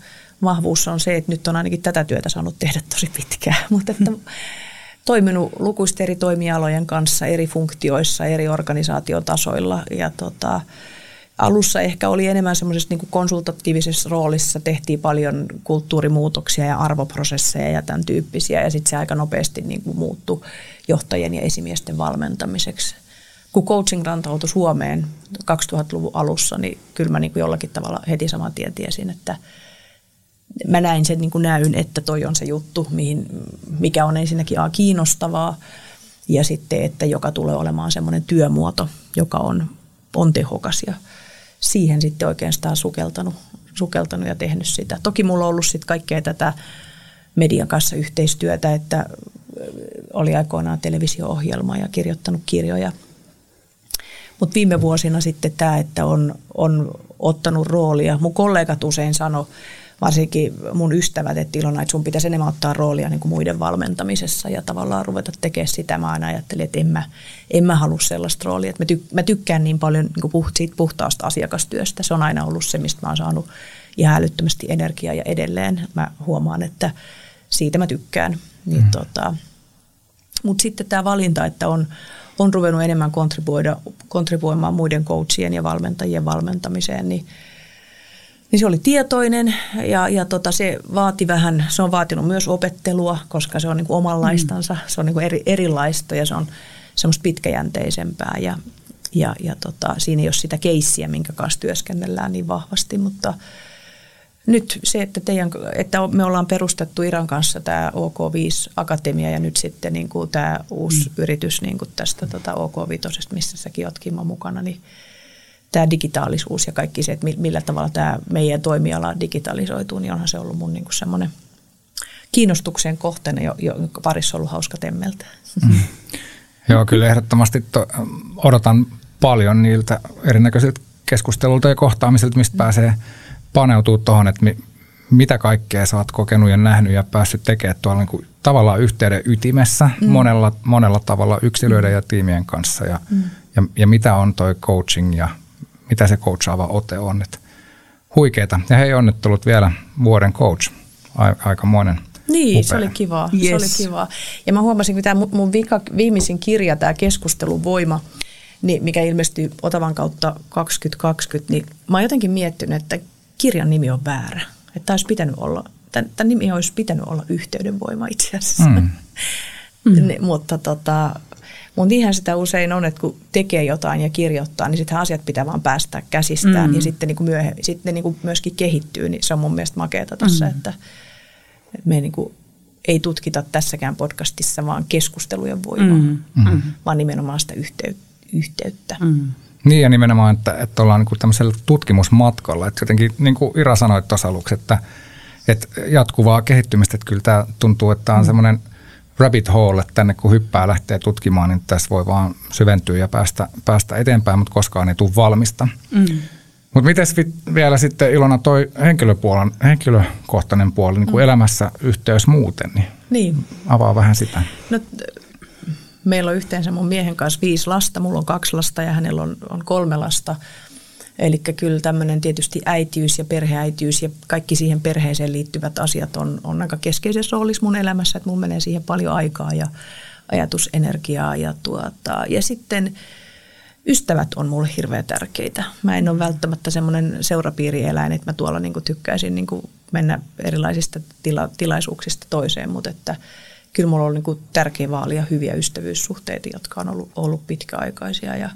vahvuus on se, että nyt on ainakin tätä työtä saanut tehdä tosi pitkään, mutta että toiminut lukuisten eri toimialojen kanssa eri funktioissa, eri organisaatiotasoilla. Ja tota, alussa ehkä oli enemmän semmoisessa niin konsultatiivisessa roolissa, tehtiin paljon kulttuurimuutoksia ja arvoprosesseja ja tämän tyyppisiä. Ja sitten se aika nopeasti niin kuin muuttui johtajien ja esimiesten valmentamiseksi. Kun coaching rantautui Suomeen 2000-luvun alussa, niin kyllä mä niin kuin jollakin tavalla heti saman tien tiesin, että mä näin sen niin kuin näyn, että toi on se juttu, mihin, mikä on ensinnäkin A, kiinnostavaa ja sitten, että joka tulee olemaan semmoinen työmuoto, joka on, on tehokas ja siihen sitten oikeastaan sukeltanut, sukeltanut ja tehnyt sitä. Toki mulla on ollut sitten kaikkea tätä median kanssa yhteistyötä, että oli aikoinaan televisio-ohjelma ja kirjoittanut kirjoja. Mutta viime vuosina sitten tämä, että on, on ottanut roolia. Mun kollegat usein sano, varsinkin mun ystävät, että Ilona, että sun pitäisi enemmän ottaa roolia niin kuin muiden valmentamisessa ja tavallaan ruveta tekemään sitä. Mä aina ajattelin, että en mä, en mä halua sellaista roolia. Että mä, tyk, mä tykkään niin paljon niin kuin puht, siitä puhtaasta asiakastyöstä. Se on aina ollut se, mistä mä oon saanut ihan älyttömästi energiaa ja edelleen mä huomaan, että siitä mä tykkään. Niin mm. tota, Mutta sitten tämä valinta, että on, on ruvennut enemmän kontribuoida, kontribuoimaan muiden coachien ja valmentajien valmentamiseen, niin – niin se oli tietoinen ja, ja tota, se vaati vähän, se on vaatinut myös opettelua, koska se on niin kuin omanlaistansa, mm. se on niin kuin eri, erilaista ja se on semmoista pitkäjänteisempää ja, ja, ja tota, siinä ei ole sitä keissiä, minkä kanssa työskennellään niin vahvasti, mutta nyt se, että, teidän, että me ollaan perustettu Iran kanssa tämä OK5 Akatemia ja nyt sitten niin kuin tämä uusi mm. yritys niin kuin tästä tota OK5, missä säkin oot Kimmo mukana, niin tämä digitaalisuus ja kaikki se, että millä tavalla tämä meidän toimiala digitalisoituu, niin onhan se ollut mun niinku semmoinen kiinnostuksen kohteena, jo, jo parissa ollut hauska temmeltä. Mm. Joo, kyllä ehdottomasti to, odotan paljon niiltä erinäköisiltä keskustelulta ja kohtaamisilta, mistä mm. pääsee paneutumaan tuohon, että mi, mitä kaikkea sä oot kokenut ja nähnyt ja päässyt tekemään tuolla niin kuin tavallaan yhteyden ytimessä mm. monella, monella tavalla yksilöiden mm. ja tiimien kanssa ja, mm. ja, ja mitä on toi coaching ja mitä se coachaava ote on. Että huikeeta. Ja hei onnittelut vielä vuoden coach. Aikamoinen niin, upea. se oli kiva. Yes. Se oli kiva. Ja mä huomasin, kun tämä mun vika, viimeisin kirja, tämä keskustelun voima, niin mikä ilmestyi Otavan kautta 2020, niin mä oon jotenkin miettinyt, että kirjan nimi on väärä. Että olisi pitänyt olla, tämän, tämän nimi olisi pitänyt olla yhteydenvoima itse asiassa. Mm. Mm. mutta tota, mutta niinhän sitä usein on, että kun tekee jotain ja kirjoittaa, niin sitten asiat pitää vaan päästä käsistään mm. ja sitten, niin kuin myöhe, sitten niin kuin myöskin kehittyy. Niin se on mun mielestä makeata tässä, mm. että, että me niin kuin ei tutkita tässäkään podcastissa vaan keskustelujen voimaa, mm. Mm. vaan nimenomaan sitä yhteyttä. Mm. Niin ja nimenomaan, että, että ollaan niin tämmöisellä tutkimusmatkalla. Että jotenkin niin kuin Ira sanoi tuossa aluksi, että, että jatkuvaa kehittymistä, että kyllä tämä tuntuu, että tämä on mm. semmoinen – rabbit hole, että tänne kun hyppää lähtee tutkimaan, niin tässä voi vaan syventyä ja päästä, päästä eteenpäin, mutta koskaan ei tule valmista. Mm. Mutta miten vielä sitten Ilona toi henkilöpuolen, henkilökohtainen puoli niin kuin mm. elämässä yhteys muuten, niin, niin avaa vähän sitä. No, meillä on yhteensä mun miehen kanssa viisi lasta, mulla on kaksi lasta ja hänellä on, on kolme lasta. Eli kyllä tämmöinen tietysti äitiys ja perheäitiys ja kaikki siihen perheeseen liittyvät asiat on, on aika keskeisessä roolissa mun elämässä, että mun menee siihen paljon aikaa ja ajatusenergiaa ja, tuota, ja sitten ystävät on mulle hirveän tärkeitä. Mä en ole välttämättä semmoinen seurapiirieläin, että mä tuolla niin tykkäisin niin mennä erilaisista tila, tilaisuuksista toiseen, mutta että kyllä mulla on niin tärkeä vaalia hyviä ystävyyssuhteita, jotka on ollut, ollut pitkäaikaisia ja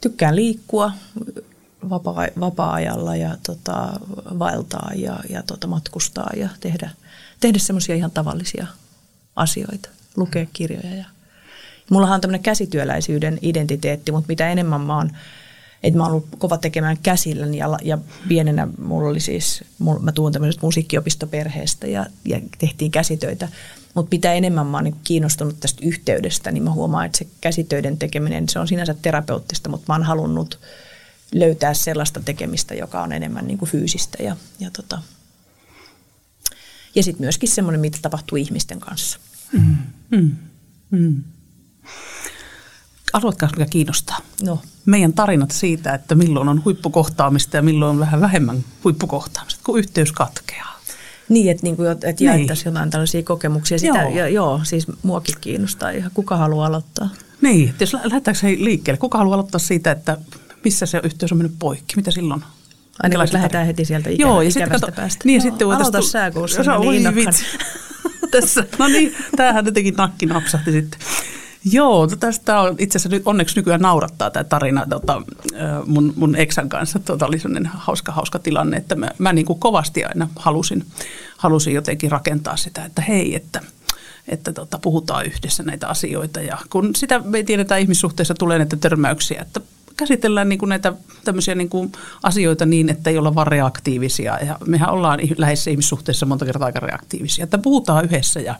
tykkään liikkua, vapaa, vapaa-ajalla ja tota, vaeltaa ja, ja tota, matkustaa ja tehdä, tehdä semmoisia ihan tavallisia asioita, lukea kirjoja ja, Mullahan on tämmöinen käsityöläisyyden identiteetti, mutta mitä enemmän mä oon että mä oon ollut kova tekemään käsilläni ja, ja pienenä mulla oli siis, mulla, mä tuun tämmöisestä musiikkiopistoperheestä ja, ja tehtiin käsitöitä. Mutta mitä enemmän mä oon niin kiinnostunut tästä yhteydestä, niin mä huomaan, että se käsitöiden tekeminen, se on sinänsä terapeuttista, mutta mä oon halunnut löytää sellaista tekemistä, joka on enemmän niin kuin fyysistä ja, ja, tota, ja sitten myöskin semmoinen, mitä tapahtuu ihmisten kanssa. Mm. Mm. Mm. Mikä kiinnostaa? No. Meidän tarinat siitä, että milloin on huippukohtaamista ja milloin on vähän vähemmän huippukohtaamista, kun yhteys katkeaa. Niin, että, niin kuin, että niin. jaettaisiin jotain tällaisia kokemuksia. Sitä, joo. Ja, joo, siis muakin kiinnostaa ihan. Kuka haluaa aloittaa? Niin, jos lähdetäänkö liikkeelle, kuka haluaa aloittaa siitä, että missä se yhteys on mennyt poikki, mitä silloin? Aina jos lähdetään heti sieltä ikä, Joo, ja sitten kato, päästä. Niin, ja sitten. Aloita sä, kun se niin Tässä. No niin, tämähän jotenkin nakki napsahti sitten. Joo, tästä on itse asiassa nyt onneksi nykyään naurattaa tämä tarina tota, mun, mun eksän kanssa. Tota oli sellainen hauska, hauska tilanne, että mä, mä niin kuin kovasti aina halusin, halusin jotenkin rakentaa sitä, että hei, että että tota, puhutaan yhdessä näitä asioita. Ja kun sitä me tiedetään ihmissuhteessa tulee näitä törmäyksiä, että käsitellään niin kuin näitä tämmöisiä niin kuin asioita niin, että ei olla vaan reaktiivisia. Ja mehän ollaan läheisissä ihmissuhteissa monta kertaa aika reaktiivisia. Että puhutaan yhdessä ja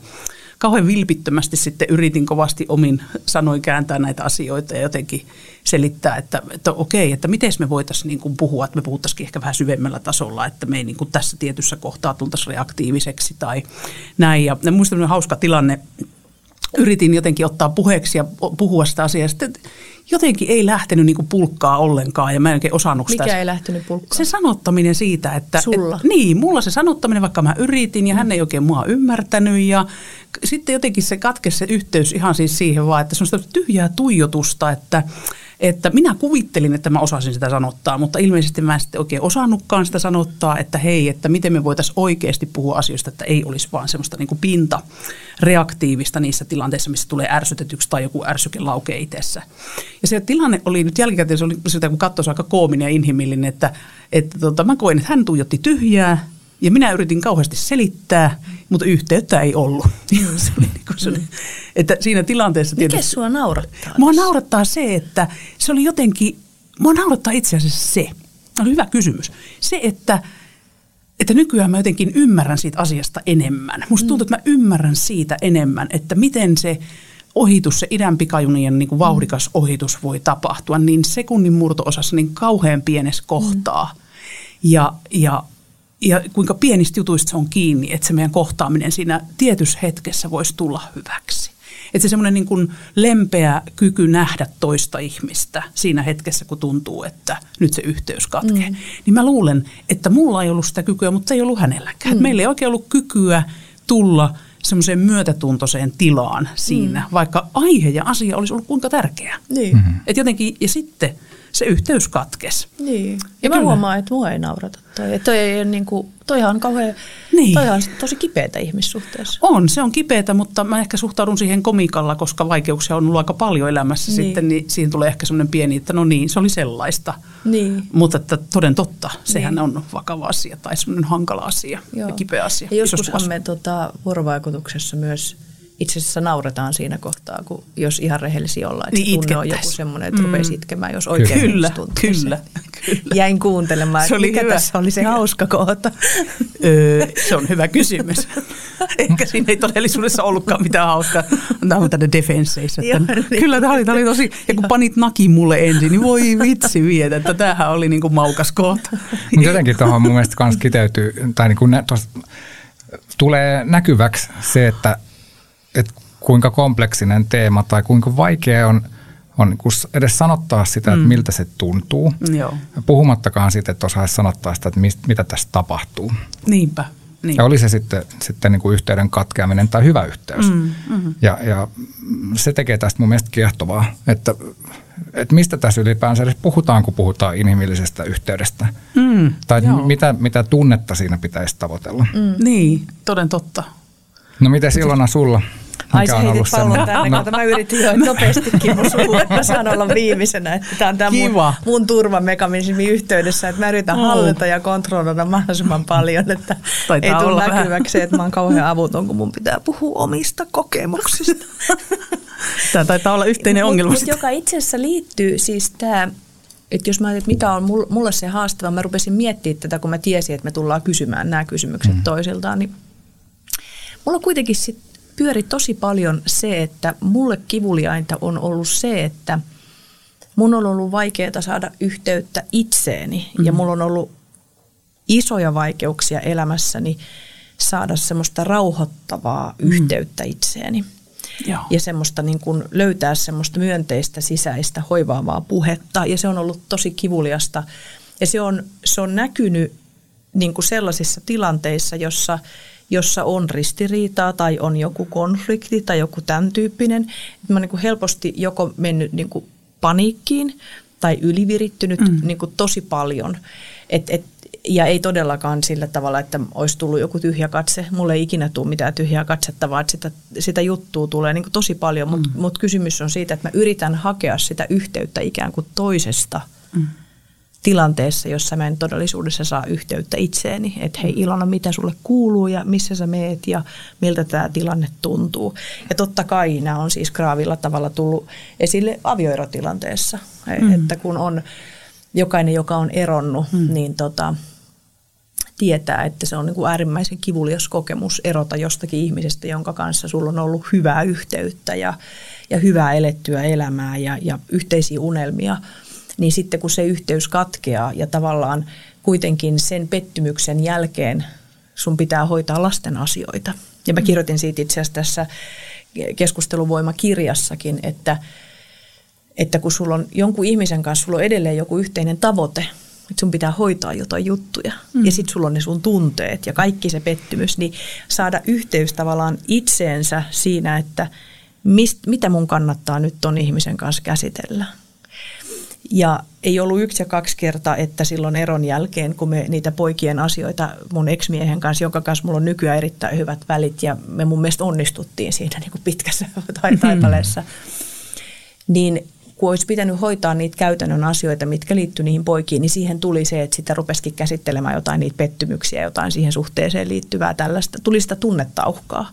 kauhean vilpittömästi sitten yritin kovasti omin sanoin kääntää näitä asioita ja jotenkin selittää, että, että okei, että miten me voitaisiin niin kuin puhua, että me puhuttaisiin ehkä vähän syvemmällä tasolla, että me ei niin kuin tässä tietyssä kohtaa tultaisiin reaktiiviseksi tai näin. Ja, ja muistan hauska tilanne, yritin jotenkin ottaa puheeksi ja puhua sitä asiaa. Sitten jotenkin ei lähtenyt niinku pulkkaa ollenkaan ja mä en oikein osannut sitä. Mikä ei lähtenyt pulkkaan? Se sanottaminen siitä, että... Sulla? Et, niin, mulla se sanottaminen, vaikka mä yritin ja mm. hän ei oikein mua ymmärtänyt ja sitten jotenkin se katkesi se yhteys ihan siis siihen vaan, että se on tyhjää tuijotusta, että että minä kuvittelin, että mä osasin sitä sanottaa, mutta ilmeisesti mä en sitten oikein osannutkaan sitä sanottaa, että hei, että miten me voitaisiin oikeasti puhua asioista, että ei olisi vaan semmoista niin kuin pinta reaktiivista niissä tilanteissa, missä tulee ärsytetyksi tai joku ärsyke laukee itsessä. Ja se tilanne oli nyt jälkikäteen, se oli sitä kun katsoi aika koominen ja inhimillinen, että, että tota, mä koin, että hän tuijotti tyhjää, ja minä yritin kauheasti selittää, mutta yhteyttä ei ollut. se oli niin se, että siinä tilanteessa Mikä tietysti, sua naurattaa? Mua naurattaa se, että se oli jotenkin, mua naurattaa itse asiassa se, oli hyvä kysymys, se, että että nykyään mä jotenkin ymmärrän siitä asiasta enemmän. Musta tuntuu, että mä ymmärrän siitä enemmän, että miten se ohitus, se idän pikajunien niin kuin vauhdikas ohitus voi tapahtua niin sekunnin murto-osassa niin kauhean pienessä kohtaa. Mm. Ja, ja ja kuinka pienistä jutuista se on kiinni, että se meidän kohtaaminen siinä tietyssä hetkessä voisi tulla hyväksi. Että se semmoinen niin kuin lempeä kyky nähdä toista ihmistä siinä hetkessä, kun tuntuu, että nyt se yhteys katkee. Mm. Niin mä luulen, että mulla ei ollut sitä kykyä, mutta ei ollut hänelläkään. Mm. meillä ei oikein ollut kykyä tulla semmoiseen myötätuntoiseen tilaan siinä, mm. vaikka aihe ja asia olisi ollut kuinka tärkeä. Niin. Mm-hmm. Et jotenkin, ja sitten – se yhteys katkesi. Niin. Ja, ja mä huomaan, että mua ei naurata toi. Toi ei niin kuin, toihan on kauhean, niin. toihan on tosi kipeätä ihmissuhteessa. On, se on kipeätä, mutta mä ehkä suhtaudun siihen komikalla, koska vaikeuksia on ollut aika paljon elämässä niin. sitten, niin siihen tulee ehkä semmoinen pieni, että no niin, se oli sellaista. Niin. Mutta että toden totta, sehän niin. on vakava asia tai semmoinen hankala asia Joo. ja kipeä asia. Ja joskushan me tota, vuorovaikutuksessa myös – itse asiassa nauretaan siinä kohtaa, kun jos ihan rehellisiä ollaan, että niin tunne on joku semmoinen, että mm. rupeisi itkemään, jos oikein kyllä, kyllä, kyllä. Jäin kuuntelemaan, se oli mikä hyvä. tässä oli se hauska kohta. Öö, se on hyvä kysymys. Ehkä siinä ei todellisuudessa ollutkaan mitään hauskaa. Tämä on tänne defenseissä. niin. Kyllä tämä oli, tämä oli tosi, ja kun panit naki mulle ensin, niin voi vitsi vietä, että tämähän oli niin kuin maukas kohta. Mutta jotenkin tuohon mun mielestä kans kiteytyy, tai niin kuin tulee näkyväksi se, että että kuinka kompleksinen teema tai kuinka vaikea on, on niin edes sanottaa sitä, että mm. miltä se tuntuu. Joo. Puhumattakaan siitä, että osaisi sanottaa sitä, että mistä, mitä tässä tapahtuu. Niinpä. Niin. Ja oli se sitten, sitten niin kuin yhteyden katkeaminen tai hyvä yhteys. Mm, mm. Ja, ja se tekee tästä mun mielestä kiehtovaa, että, että mistä tässä ylipäänsä edes puhutaan, kun puhutaan inhimillisestä yhteydestä. Mm, tai mitä, mitä tunnetta siinä pitäisi tavoitella. Mm. Niin, toden totta. No miten Ilona sulla? Ai sä heitit pallon tänne, no. mä yritin jo nopeastikin mun suuhun, että mä saan olla viimeisenä. Että tämä on tämä mun, mun turvamekanismi yhteydessä, että mä yritän mm. hallita ja kontrolloida mahdollisimman paljon, että Taitaa ei tule näkyväksi, että mä oon kauhean avuton, kun mun pitää puhua omista kokemuksista. Tämä taitaa olla yhteinen ongelma. Mutta joka itse asiassa liittyy siis tämä, että jos mä ajattelin, että mikä on mulle se haastava, mä rupesin miettimään tätä, kun mä tiesin, että me tullaan kysymään nämä kysymykset mm. toisiltaan, niin mulla kuitenkin sit pyöri tosi paljon se, että mulle kivuliainta on ollut se, että mun on ollut vaikeaa saada yhteyttä itseeni mm. ja mulla on ollut isoja vaikeuksia elämässäni saada semmoista rauhoittavaa mm. yhteyttä itseeni. Joo. Ja semmoista niin kuin löytää semmoista myönteistä sisäistä hoivaavaa puhetta. Ja se on ollut tosi kivuliasta. Ja se on, se on näkynyt niin kuin sellaisissa tilanteissa, jossa, jossa on ristiriitaa tai on joku konflikti tai joku tämän tyyppinen. Mä oon niin kuin helposti joko mennyt niin kuin paniikkiin tai ylivirittynyt mm. niin kuin tosi paljon. Et, et ja ei todellakaan sillä tavalla, että olisi tullut joku tyhjä katse. Mulle ei ikinä tule mitään tyhjää katsetta, vaan että sitä, sitä juttua tulee niin tosi paljon. Mutta mm. mut kysymys on siitä, että mä yritän hakea sitä yhteyttä ikään kuin toisesta mm. Tilanteessa, jossa mä en todellisuudessa saa yhteyttä itseeni. Että hei Ilona, mitä sulle kuuluu ja missä sä meet ja miltä tämä tilanne tuntuu. Ja totta kai nämä on siis graavilla tavalla tullut esille avioerotilanteessa. Mm. Että kun on jokainen, joka on eronnut, mm. niin tota, tietää, että se on niin kuin äärimmäisen kivulias kokemus erota jostakin ihmisestä, jonka kanssa sulla on ollut hyvää yhteyttä ja, ja hyvää elettyä elämää ja, ja yhteisiä unelmia. Niin sitten kun se yhteys katkeaa ja tavallaan kuitenkin sen pettymyksen jälkeen sun pitää hoitaa lasten asioita. Ja mä mm. kirjoitin siitä itse asiassa tässä keskusteluvoimakirjassakin, että, että kun sulla on jonkun ihmisen kanssa, sulla on edelleen joku yhteinen tavoite – että sun pitää hoitaa jotain juttuja. Mm. Ja sitten sulla on ne sun tunteet ja kaikki se pettymys, niin saada yhteys tavallaan itseensä siinä, että mist, mitä mun kannattaa nyt ton ihmisen kanssa käsitellä. Ja ei ollut yksi ja kaksi kertaa, että silloin eron jälkeen, kun me niitä poikien asioita mun ex-miehen kanssa, jonka kanssa mulla on nykyään erittäin hyvät välit ja me mun mielestä onnistuttiin siinä niin kuin pitkässä taipaleessa, mm-hmm. niin kun olisi pitänyt hoitaa niitä käytännön asioita, mitkä liittyy niihin poikiin, niin siihen tuli se, että sitä rupesikin käsittelemään jotain niitä pettymyksiä, jotain siihen suhteeseen liittyvää tällaista. Tuli sitä tunnetauhkaa.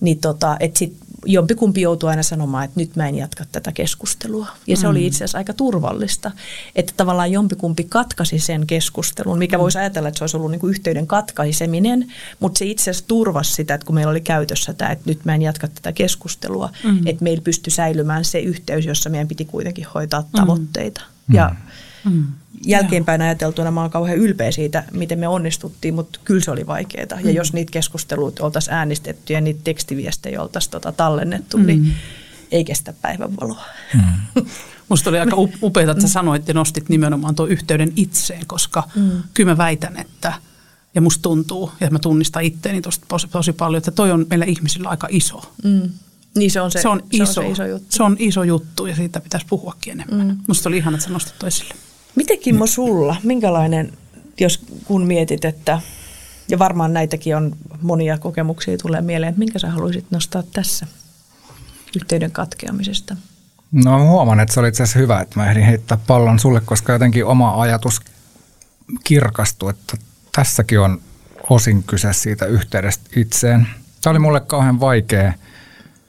Niin tota, että sit jompikumpi joutui aina sanomaan, että nyt mä en jatka tätä keskustelua. Ja se mm. oli itse asiassa aika turvallista, että tavallaan jompikumpi katkasi sen keskustelun, mikä mm. voisi ajatella, että se olisi ollut niin kuin yhteyden katkaiseminen, mutta se itse asiassa turvasi sitä, että kun meillä oli käytössä tämä, että nyt mä en jatka tätä keskustelua, mm. että meillä pystyi säilymään se yhteys, jossa meidän piti kuitenkin hoitaa mm. tavoitteita. Mm. Ja mm jälkeenpäin ajateltuna mä oon kauhean ylpeä siitä, miten me onnistuttiin, mutta kyllä se oli vaikeaa. Ja mm. jos niitä keskusteluita oltaisiin äänestetty ja niitä tekstiviestejä oltaisiin tota tallennettu, niin mm. niin ei kestä päivänvaloa. Mm. Musta oli aika upeaa, että sä sanoit ja nostit nimenomaan tuon yhteyden itseen, koska mm. kyllä mä väitän, että ja musta tuntuu, ja mä tunnistan itteeni tosi, tosi paljon, että toi on meillä ihmisillä aika iso. Mm. Niin se on se, se, on, iso, se on se iso juttu. Se on iso juttu ja siitä pitäisi puhuakin enemmän. Mm. Musta oli ihana, että sä nostit esille. Miten Kimmo sulla, minkälainen, jos kun mietit, että, ja varmaan näitäkin on monia kokemuksia tulee mieleen, että minkä sä haluaisit nostaa tässä yhteyden katkeamisesta? No huomaan, että se oli itse asiassa hyvä, että mä ehdin heittää pallon sulle, koska jotenkin oma ajatus kirkastui, että tässäkin on osin kyse siitä yhteydestä itseen. Tämä oli mulle kauhean vaikea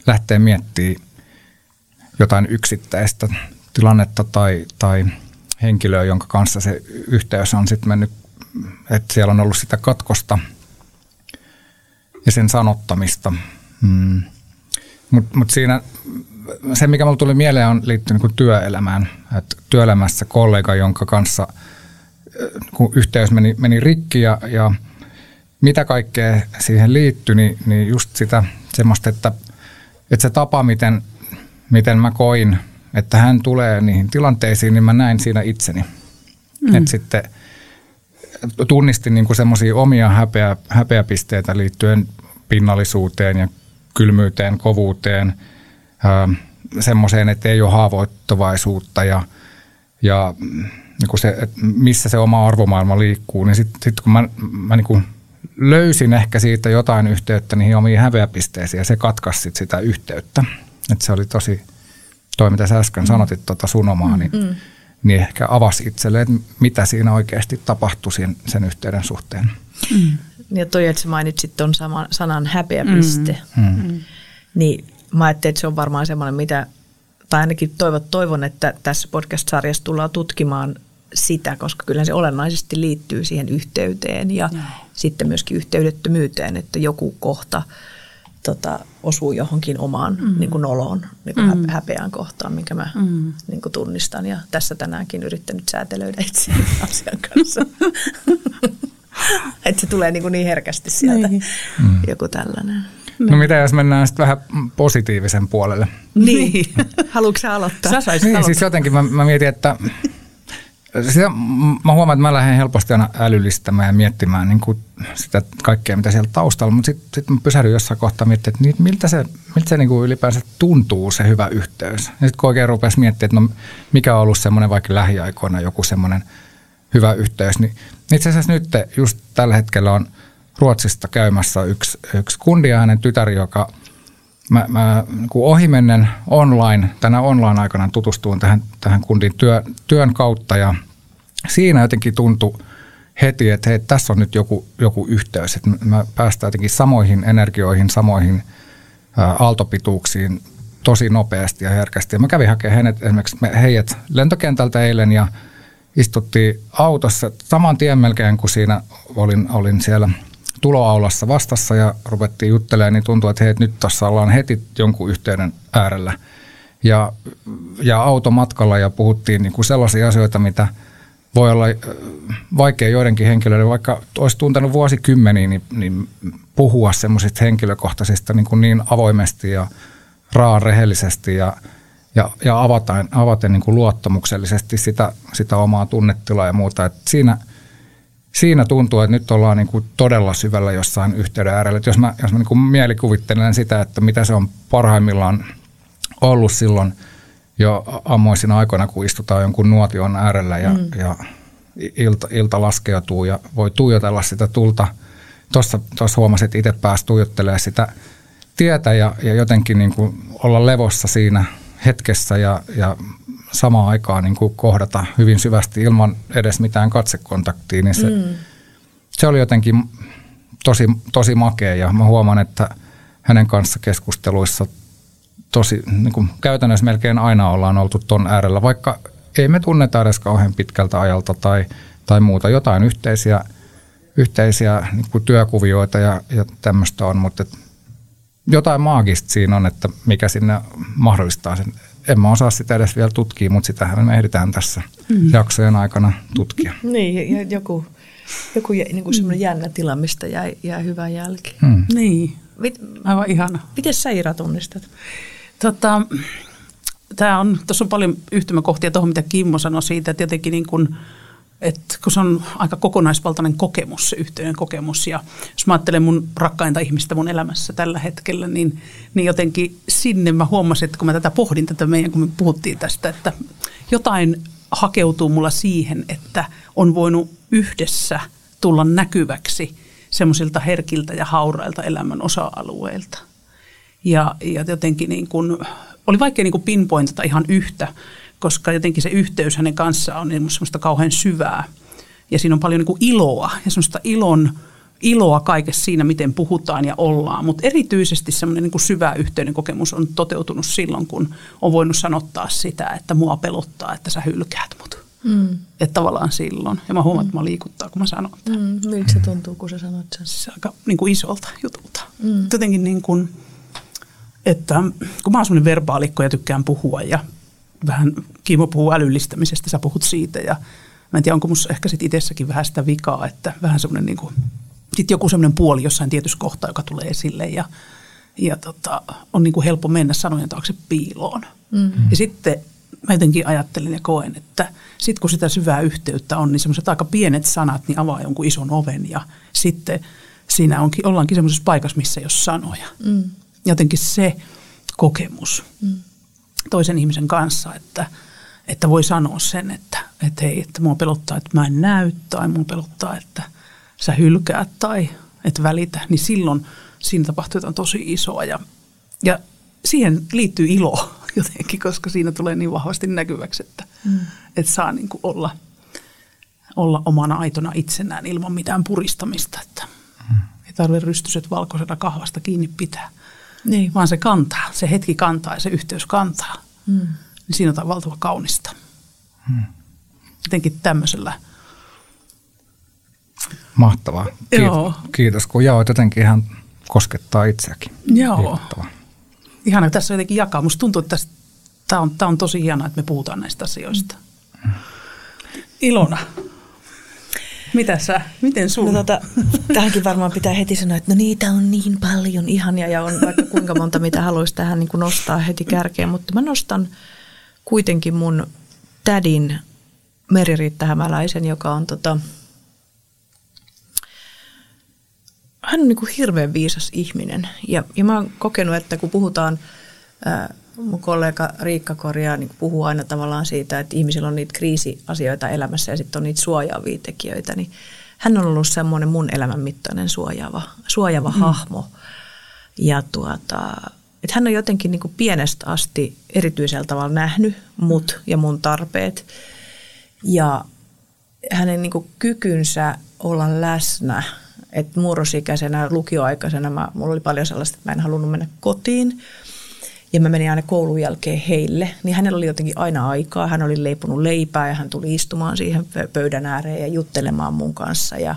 lähteä miettimään jotain yksittäistä tilannetta tai, tai henkilöä, jonka kanssa se yhteys on sitten mennyt, että siellä on ollut sitä katkosta ja sen sanottamista. Mm. Mutta mut siinä se, mikä mulle tuli mieleen, on liittynyt niin työelämään. Et työelämässä kollega, jonka kanssa kun yhteys meni, meni rikki ja, ja mitä kaikkea siihen liittyi, niin, niin just sitä semmoista, että, että se tapa, miten, miten mä koin että hän tulee niihin tilanteisiin, niin mä näin siinä itseni. Mm. Että sitten tunnistin niin semmoisia omia häpeä, häpeäpisteitä liittyen pinnallisuuteen ja kylmyyteen, kovuuteen, semmoiseen, että ei ole haavoittuvaisuutta ja, ja niin kuin se, että missä se oma arvomaailma liikkuu, niin sitten sit kun mä, mä niin kuin löysin ehkä siitä jotain yhteyttä niihin omiin häpeäpisteisiin ja se katkaisi sitä yhteyttä. Että se oli tosi, toi mitä sä äsken mm. sanotit tuota sun omaa, niin, mm. niin ehkä avasi itselleen, että mitä siinä oikeasti tapahtui sen, sen yhteyden suhteen. Mm. Ja toi, että sä mainitsit tuon sanan häpeäpiste, mm. Mm. niin mä ajattelin, että se on varmaan semmoinen, mitä, tai ainakin toivot, toivon, että tässä podcast-sarjassa tullaan tutkimaan sitä, koska kyllä se olennaisesti liittyy siihen yhteyteen ja no. sitten myöskin yhteydettömyyteen, että joku kohta tota, osuu johonkin omaan mm. niin kuin noloon, niin kuin mm. häpeään kohtaan, minkä mä mm. niin kuin tunnistan. Ja tässä tänäänkin yrittänyt säätelöidä itseäni asian kanssa. että se tulee niin, kuin niin herkästi sieltä niin. Mm. joku tällainen. No mitä jos mennään sitten vähän positiivisen puolelle? Niin. Haluatko sä aloittaa? Sä niin, aloittaa. siis jotenkin mä, mä mietin, että sitä, mä huomaan, että mä lähden helposti aina älyllistämään ja miettimään niin kuin sitä kaikkea, mitä siellä taustalla, mutta sitten sit mä pysähdyn jossain kohtaa miettimään, että miltä se, miltä se niin kuin ylipäänsä tuntuu se hyvä yhteys. Ja sitten kun oikein rupesi miettimään, että no, mikä on ollut semmoinen vaikka lähiaikoina joku semmoinen hyvä yhteys, niin itse asiassa nyt just tällä hetkellä on Ruotsista käymässä yksi, yksi kundi ja hänen tytär, joka mä, mä niin ohimennen online, tänä online-aikana tutustuin tähän, tähän kundin työ, työn kautta ja siinä jotenkin tuntui heti, että hei, tässä on nyt joku, joku yhteys, että mä päästään jotenkin samoihin energioihin, samoihin ää, aaltopituuksiin tosi nopeasti ja herkästi. Ja mä kävin hakemaan hänet, esimerkiksi heidät lentokentältä eilen ja istuttiin autossa saman tien melkein, kun siinä olin, olin siellä – tuloaulassa vastassa ja rupettiin juttelemaan, niin tuntuu, että hei, nyt tuossa ollaan heti jonkun yhteyden äärellä. Ja, ja automatkalla ja puhuttiin niin kuin sellaisia asioita, mitä voi olla vaikea joidenkin henkilöiden, vaikka olisi tuntenut vuosikymmeniä, niin, niin puhua semmoisista henkilökohtaisista niin, kuin niin avoimesti ja raan rehellisesti ja, ja, ja avaten, avaten niin kuin luottamuksellisesti sitä, sitä omaa tunnetilaa ja muuta. Et siinä – siinä tuntuu, että nyt ollaan niin kuin todella syvällä jossain yhteyden äärellä. Että jos mä, jos mä niin kuin mielikuvittelen sitä, että mitä se on parhaimmillaan ollut silloin jo ammoisina aikoina, kun istutaan jonkun nuotion äärellä ja, mm. ja ilta, ilta laskeutuu ja voi tuijotella sitä tulta. Tuossa, tuossa huomasin, että itse pääsi tuijottelemaan sitä tietä ja, ja jotenkin niin kuin olla levossa siinä hetkessä ja, ja samaan aikaan niin kuin kohdata hyvin syvästi ilman edes mitään katsekontaktia, niin se, mm. se oli jotenkin tosi, tosi makea ja mä huomaan, että hänen kanssa keskusteluissa tosi, niin kuin käytännössä melkein aina ollaan oltu ton äärellä, vaikka ei me tunneta edes kauhean pitkältä ajalta tai, tai muuta. Jotain yhteisiä, yhteisiä niin kuin työkuvioita ja, ja tämmöistä on, mutta jotain maagista siinä on, että mikä sinne mahdollistaa sen en mä osaa sitä edes vielä tutkia, mutta sitähän me ehditään tässä mm. jaksojen aikana tutkia. Niin, ja joku, joku niin kuin semmoinen jännä tila, mistä jää, jää hyvä jälki. Mm. Niin, Mit, aivan ihana. Miten sä Ira tunnistat? Tota, Tämä on, tuossa on paljon yhtymäkohtia tuohon, mitä Kimmo sanoi siitä, että jotenkin niin kuin – että kun se on aika kokonaisvaltainen kokemus, se yhteinen kokemus. Ja jos mä ajattelen mun rakkainta ihmistä mun elämässä tällä hetkellä, niin, niin jotenkin sinne mä huomasin, että kun mä tätä pohdin, tätä meidän, kun me puhuttiin tästä, että jotain hakeutuu mulla siihen, että on voinut yhdessä tulla näkyväksi semmoisilta herkiltä ja haurailta elämän osa-alueilta. Ja, ja jotenkin niin kun, oli vaikea niin pinpointata ihan yhtä koska jotenkin se yhteys hänen kanssaan on niin semmoista kauhean syvää. Ja siinä on paljon niin kuin iloa ja semmoista ilon, iloa kaikessa siinä, miten puhutaan ja ollaan. Mutta erityisesti semmoinen niin kuin syvä yhteyden kokemus on toteutunut silloin, kun on voinut sanottaa sitä, että mua pelottaa, että sä hylkäät mut. Mm. Että tavallaan silloin. Ja mä huomaan, että mä liikuttaa, kun mä sanon tämän. Mm. Miltä se tuntuu, kun sä sanot sen? Se aika niin kuin isolta jutulta. Mm. Jotenkin niin kuin, että kun mä oon semmoinen verbaalikko ja tykkään puhua ja vähän, Kiimo puhuu älyllistämisestä, sä puhut siitä ja mä en tiedä, onko musta ehkä sitten itsessäkin vähän sitä vikaa, että vähän semmoinen niin kuin, sitten joku semmoinen puoli jossain tietyssä kohtaa, joka tulee esille ja, ja tota, on niin kuin helppo mennä sanojen taakse piiloon. Mm-hmm. Ja sitten mä jotenkin ajattelen ja koen, että sitten kun sitä syvää yhteyttä on, niin semmoiset aika pienet sanat niin avaa jonkun ison oven ja sitten siinä onkin, ollaankin semmoisessa paikassa, missä ei ole sanoja. Mm. Jotenkin se kokemus. Mm toisen ihmisen kanssa, että, että voi sanoa sen, että, että hei, että mua pelottaa, että mä en näy tai mua pelottaa, että sä hylkäät tai et välitä, niin silloin siinä tapahtuu jotain tosi isoa ja, ja siihen liittyy ilo jotenkin, koska siinä tulee niin vahvasti näkyväksi, että, mm. että saa niin kuin olla, olla omana aitona itsenään ilman mitään puristamista, että mm. ei tarvitse rystyset valkoisena kahvasta kiinni pitää. Niin. vaan se kantaa, se hetki kantaa ja se yhteys kantaa. Mm. Niin siinä on valtava kaunista. Mm. Jotenkin tämmöisellä. Mahtavaa. Kiitos, Joo. kiitos kun jaoit jotenkin ihan koskettaa itseäkin. Joo. Ihana, tässä jotenkin jakaa. Musta tuntuu, että tämä on, on tosi hienoa, että me puhutaan näistä asioista. Mm. Ilona, mitä sä, miten sun? No, tota, tähänkin varmaan pitää heti sanoa, että no niitä on niin paljon ihania ja on vaikka kuinka monta, mitä haluaisi tähän niin kuin nostaa heti kärkeen. Mutta mä nostan kuitenkin mun tädin Meririitta Hämäläisen, joka on tota, hän on niin kuin hirveän viisas ihminen. Ja, ja mä oon kokenut, että kun puhutaan ää, mun kollega Riikka Korjaa niin puhuu aina tavallaan siitä, että ihmisillä on niitä kriisiasioita elämässä ja sitten on niitä suojaavia tekijöitä, niin hän on ollut semmoinen mun elämän mittainen suojaava, suojaava mm. hahmo. Ja tuota, että hän on jotenkin niin pienestä asti erityisellä tavalla nähnyt mut ja mun tarpeet. Ja hänen niin kykynsä olla läsnä, että murrosikäisenä, lukioaikaisena, mä, mulla oli paljon sellaista, että mä en halunnut mennä kotiin – ja mä menin aina koulun jälkeen heille, niin hänellä oli jotenkin aina aikaa. Hän oli leiponut leipää ja hän tuli istumaan siihen pöydän ääreen ja juttelemaan mun kanssa. Ja,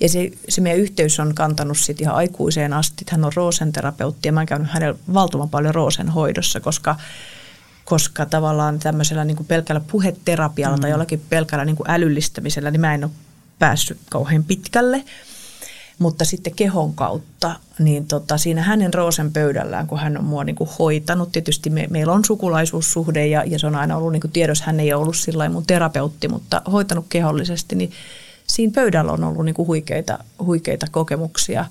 ja se, se meidän yhteys on kantanut sitten ihan aikuiseen asti. Hän on roosenterapeutti ja mä oon käynyt hänellä valtavan paljon roosen hoidossa, koska koska tavallaan tämmöisellä niin kuin pelkällä puheterapialla mm. tai jollakin pelkällä niin kuin älyllistämisellä, niin mä en ole päässyt kauhean pitkälle – mutta sitten kehon kautta, niin tota, siinä hänen roosen pöydällään, kun hän on mua niin kuin hoitanut, tietysti me, meillä on sukulaisuussuhde ja, ja se on aina ollut niin kuin tiedossa, hän ei ole ollut sillä mun terapeutti, mutta hoitanut kehollisesti, niin siinä pöydällä on ollut niin kuin huikeita, huikeita kokemuksia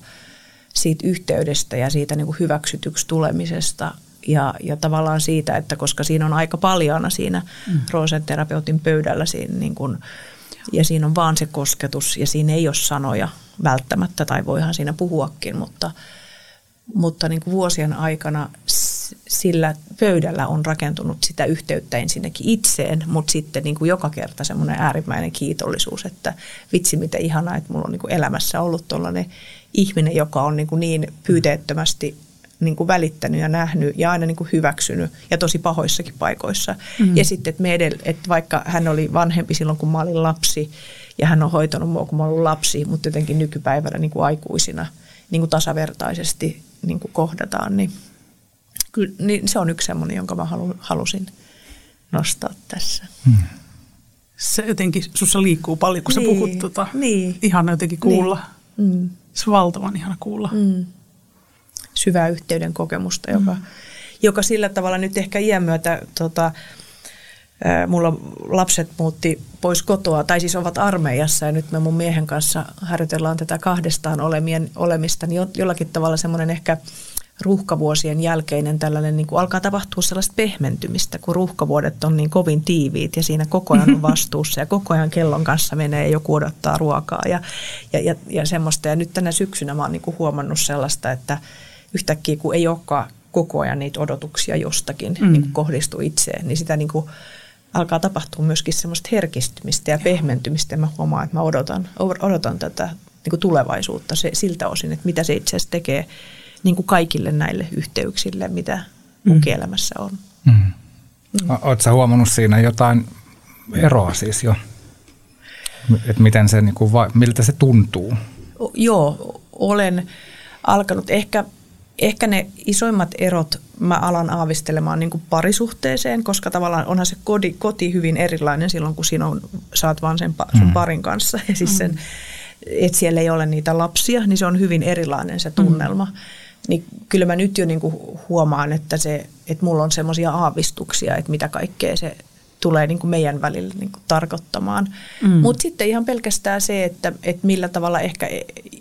siitä yhteydestä ja siitä niin kuin hyväksytyksi tulemisesta ja, ja tavallaan siitä, että koska siinä on aika paljana siinä mm. roosen terapeutin pöydällä siinä niin kuin, ja siinä on vaan se kosketus ja siinä ei ole sanoja välttämättä, tai voihan siinä puhuakin, mutta, mutta niin kuin vuosien aikana sillä pöydällä on rakentunut sitä yhteyttä ensinnäkin itseen, mutta sitten niin kuin joka kerta semmoinen äärimmäinen kiitollisuus, että vitsi miten ihanaa, että mulla on niin kuin elämässä ollut tuollainen ihminen, joka on niin, kuin niin pyyteettömästi niin kuin välittänyt ja nähnyt ja aina niin kuin hyväksynyt ja tosi pahoissakin paikoissa. Mm. Ja sitten, että, me edellä, että vaikka hän oli vanhempi silloin, kun mä olin lapsi ja hän on hoitanut mua, kun mä olin lapsi, mutta jotenkin nykypäivänä niin kuin aikuisina niin kuin tasavertaisesti niin kuin kohdataan, niin, kyllä, niin se on yksi semmoinen, jonka mä halu, halusin nostaa tässä. Mm. Se jotenkin, sussa liikkuu paljon, kun niin, sä puhut tota, niin, ihana jotenkin kuulla. Niin. Mm. Se on valtavan ihana kuulla. Mm syvää yhteyden kokemusta, joka, mm. joka sillä tavalla nyt ehkä iän myötä, tota, mulla lapset muutti pois kotoa, tai siis ovat armeijassa ja nyt me mun miehen kanssa harjoitellaan tätä kahdestaan olemien, olemista, niin jollakin tavalla semmoinen ehkä ruuhkavuosien jälkeinen tällainen, niin kuin alkaa tapahtua sellaista pehmentymistä, kun ruuhkavuodet on niin kovin tiiviit ja siinä koko ajan on vastuussa ja koko ajan kellon kanssa menee ja joku odottaa ruokaa ja, ja, ja, ja semmoista. Ja nyt tänä syksynä mä oon niin kuin huomannut sellaista, että, yhtäkkiä, kun ei olekaan koko ajan niitä odotuksia jostakin mm. niin kohdistuu itseen, niin sitä niin kuin alkaa tapahtua myöskin semmoista herkistymistä ja pehmentymistä. Ja mä huomaan, että mä odotan, odotan tätä niin kuin tulevaisuutta se, siltä osin, että mitä se itse asiassa tekee niin kuin kaikille näille yhteyksille, mitä mun mm. elämässä on. Mm. Mm. Oletko huomannut siinä jotain eroa siis jo? Että miten se, niin kuin, miltä se tuntuu? O, joo, olen alkanut ehkä ehkä ne isoimmat erot mä alan aavistelemaan niin kuin parisuhteeseen, koska tavallaan onhan se koti, koti hyvin erilainen silloin, kun siinä on, saat vaan sen sun mm. parin kanssa. Ja siis sen, että siellä ei ole niitä lapsia, niin se on hyvin erilainen se tunnelma. Mm. Niin kyllä mä nyt jo niin kuin huomaan, että, se, että mulla on semmoisia aavistuksia, että mitä kaikkea se tulee niin kuin meidän välillä niin kuin tarkoittamaan. Mm. Mutta sitten ihan pelkästään se, että, että millä tavalla ehkä e,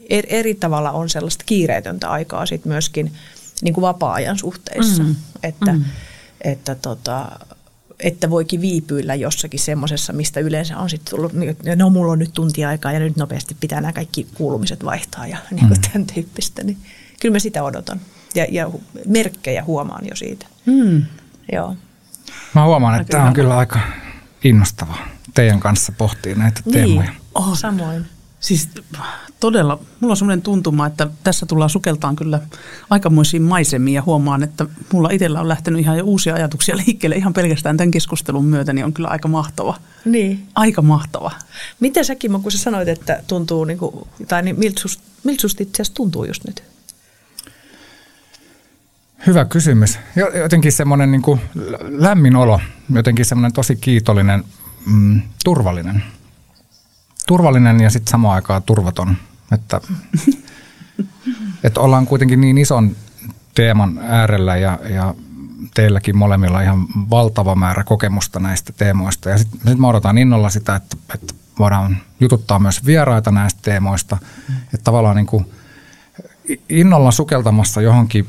e, eri tavalla on sellaista kiireetöntä aikaa sit myöskin niin kuin vapaa-ajan suhteissa. Mm. Että, mm. että, tota, että voikin viipyillä jossakin semmoisessa, mistä yleensä on sitten tullut, niin no mulla on nyt tunti aikaa ja nyt nopeasti pitää nämä kaikki kuulumiset vaihtaa ja niin kuin mm. tämän tyyppistä. Niin kyllä mä sitä odotan ja, ja merkkejä huomaan jo siitä. Mm. Joo. Mä huomaan, että tämä on kyllä aika innostavaa teidän kanssa pohtia näitä niin. teemoja. Oh. Samoin. Siis todella, mulla on sellainen tuntuma, että tässä tullaan sukeltaan kyllä aikamoisiin maisemiin ja huomaan, että mulla itsellä on lähtenyt ihan jo uusia ajatuksia liikkeelle ihan pelkästään tämän keskustelun myötä, niin on kyllä aika mahtava. Niin. Aika mahtava. Miten säkin, kun sä sanoit, että tuntuu, niin kuin, tai niin miltä susta, miltä susta itse asiassa tuntuu just nyt? Hyvä kysymys. Jotenkin semmoinen niin kuin lämmin olo, jotenkin semmoinen tosi kiitollinen, mm, turvallinen. Turvallinen ja sitten samaan aikaan turvaton. Että, että ollaan kuitenkin niin ison teeman äärellä ja, ja teilläkin molemmilla ihan valtava määrä kokemusta näistä teemoista. Ja sitten sit mä odotan innolla sitä, että, että voidaan jututtaa myös vieraita näistä teemoista. Että tavallaan niin kuin innolla sukeltamassa johonkin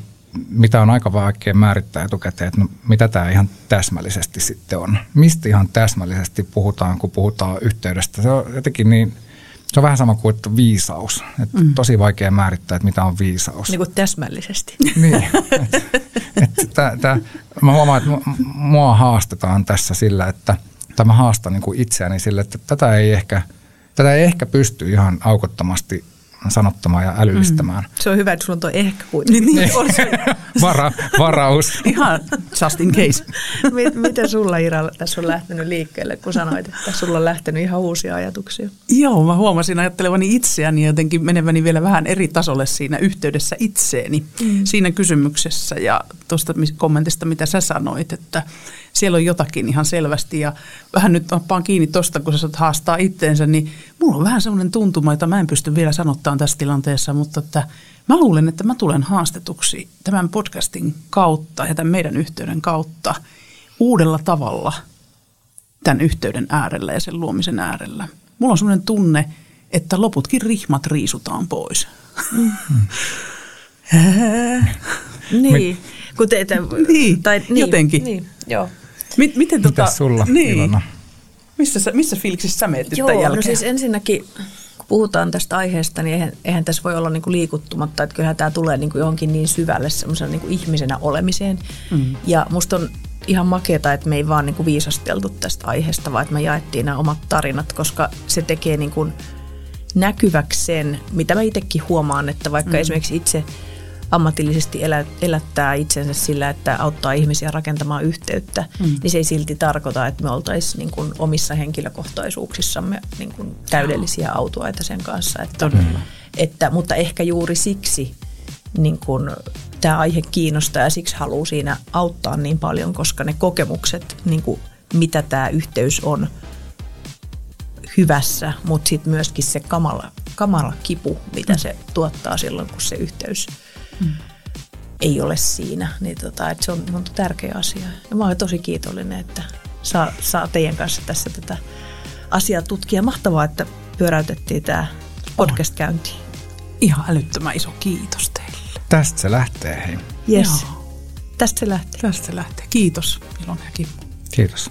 mitä on aika vaikea määrittää etukäteen, että no, mitä tämä ihan täsmällisesti sitten on. Mistä ihan täsmällisesti puhutaan, kun puhutaan yhteydestä. Se on jotenkin niin, se on vähän sama kuin että viisaus. Että mm. Tosi vaikea määrittää, että mitä on viisaus. Niin kuin täsmällisesti. niin. Et, et, tää, tää, mä huomaan, että mua haastetaan tässä sillä, että tai mä haastan niin kuin itseäni sillä, että tätä ei ehkä, tätä ei ehkä pysty ihan aukottomasti sanottamaan ja älyllistämään. Mm. Se on hyvä, että sulla on tuo ehkä kuitenkin. Niin, niin on se. Vara, varaus. Ihan just in case. Miten sulla Ira tässä on lähtenyt liikkeelle, kun sanoit, että sulla on lähtenyt ihan uusia ajatuksia? Joo, mä huomasin ajattelevani itseäni jotenkin meneväni vielä vähän eri tasolle siinä yhteydessä itseeni mm. siinä kysymyksessä ja tuosta kommentista, mitä sä sanoit, että siellä on jotakin ihan selvästi ja vähän nyt nappaan kiinni tuosta, kun sä saat haastaa itteensä, niin mulla on vähän semmoinen tuntuma, jota mä en pysty vielä sanottamaan tässä tilanteessa, mutta että mä luulen, että mä tulen haastetuksi tämän podcastin kautta ja tämän meidän yhteyden kautta uudella tavalla tämän yhteyden äärellä ja sen luomisen äärellä. Mulla on semmoinen tunne, että loputkin rihmat riisutaan pois. Mm. niin, kun teitä, niin, tai, niin, jotenkin. Niin, joo. Miten Mitäs tota, sulla, niin. Ilona? Missä, sä, missä fiiliksissä sä meet Joo, tämän jälkeen? no siis ensinnäkin, kun puhutaan tästä aiheesta, niin eihän, eihän tässä voi olla niin kuin liikuttumatta, että kyllähän tämä tulee niin kuin johonkin niin syvälle semmoisena niin kuin ihmisenä olemiseen. Mm. Ja musta on ihan makeeta, että me ei vaan niin kuin viisasteltu tästä aiheesta, vaan että me jaettiin nämä omat tarinat, koska se tekee niin kuin näkyväksi sen, mitä mä itsekin huomaan, että vaikka mm. esimerkiksi itse – ammatillisesti elä, elättää itsensä sillä, että auttaa ihmisiä rakentamaan yhteyttä, mm. niin se ei silti tarkoita, että me oltaisiin niin kuin omissa henkilökohtaisuuksissamme niin kuin täydellisiä autuaita sen kanssa. Että, että, mutta ehkä juuri siksi niin kuin, tämä aihe kiinnostaa ja siksi haluaa siinä auttaa niin paljon, koska ne kokemukset, niin kuin, mitä tämä yhteys on hyvässä, mutta sitten myöskin se kamala, kamala kipu, mitä mm. se tuottaa silloin, kun se yhteys – mm. ei ole siinä. Niin tota, että se on, on tärkeä asia. Ja mä olen tosi kiitollinen, että saa, saa teidän kanssa tässä tätä asiaa tutkia. Mahtavaa, että pyöräytettiin tämä podcast käyntiin. Ihan älyttömän iso kiitos teille. Tästä se lähtee, hei. Yes. Joo. Tästä se lähtee. Tästä se lähtee. Kiitos Ilona ja Kimmo. Kiitos.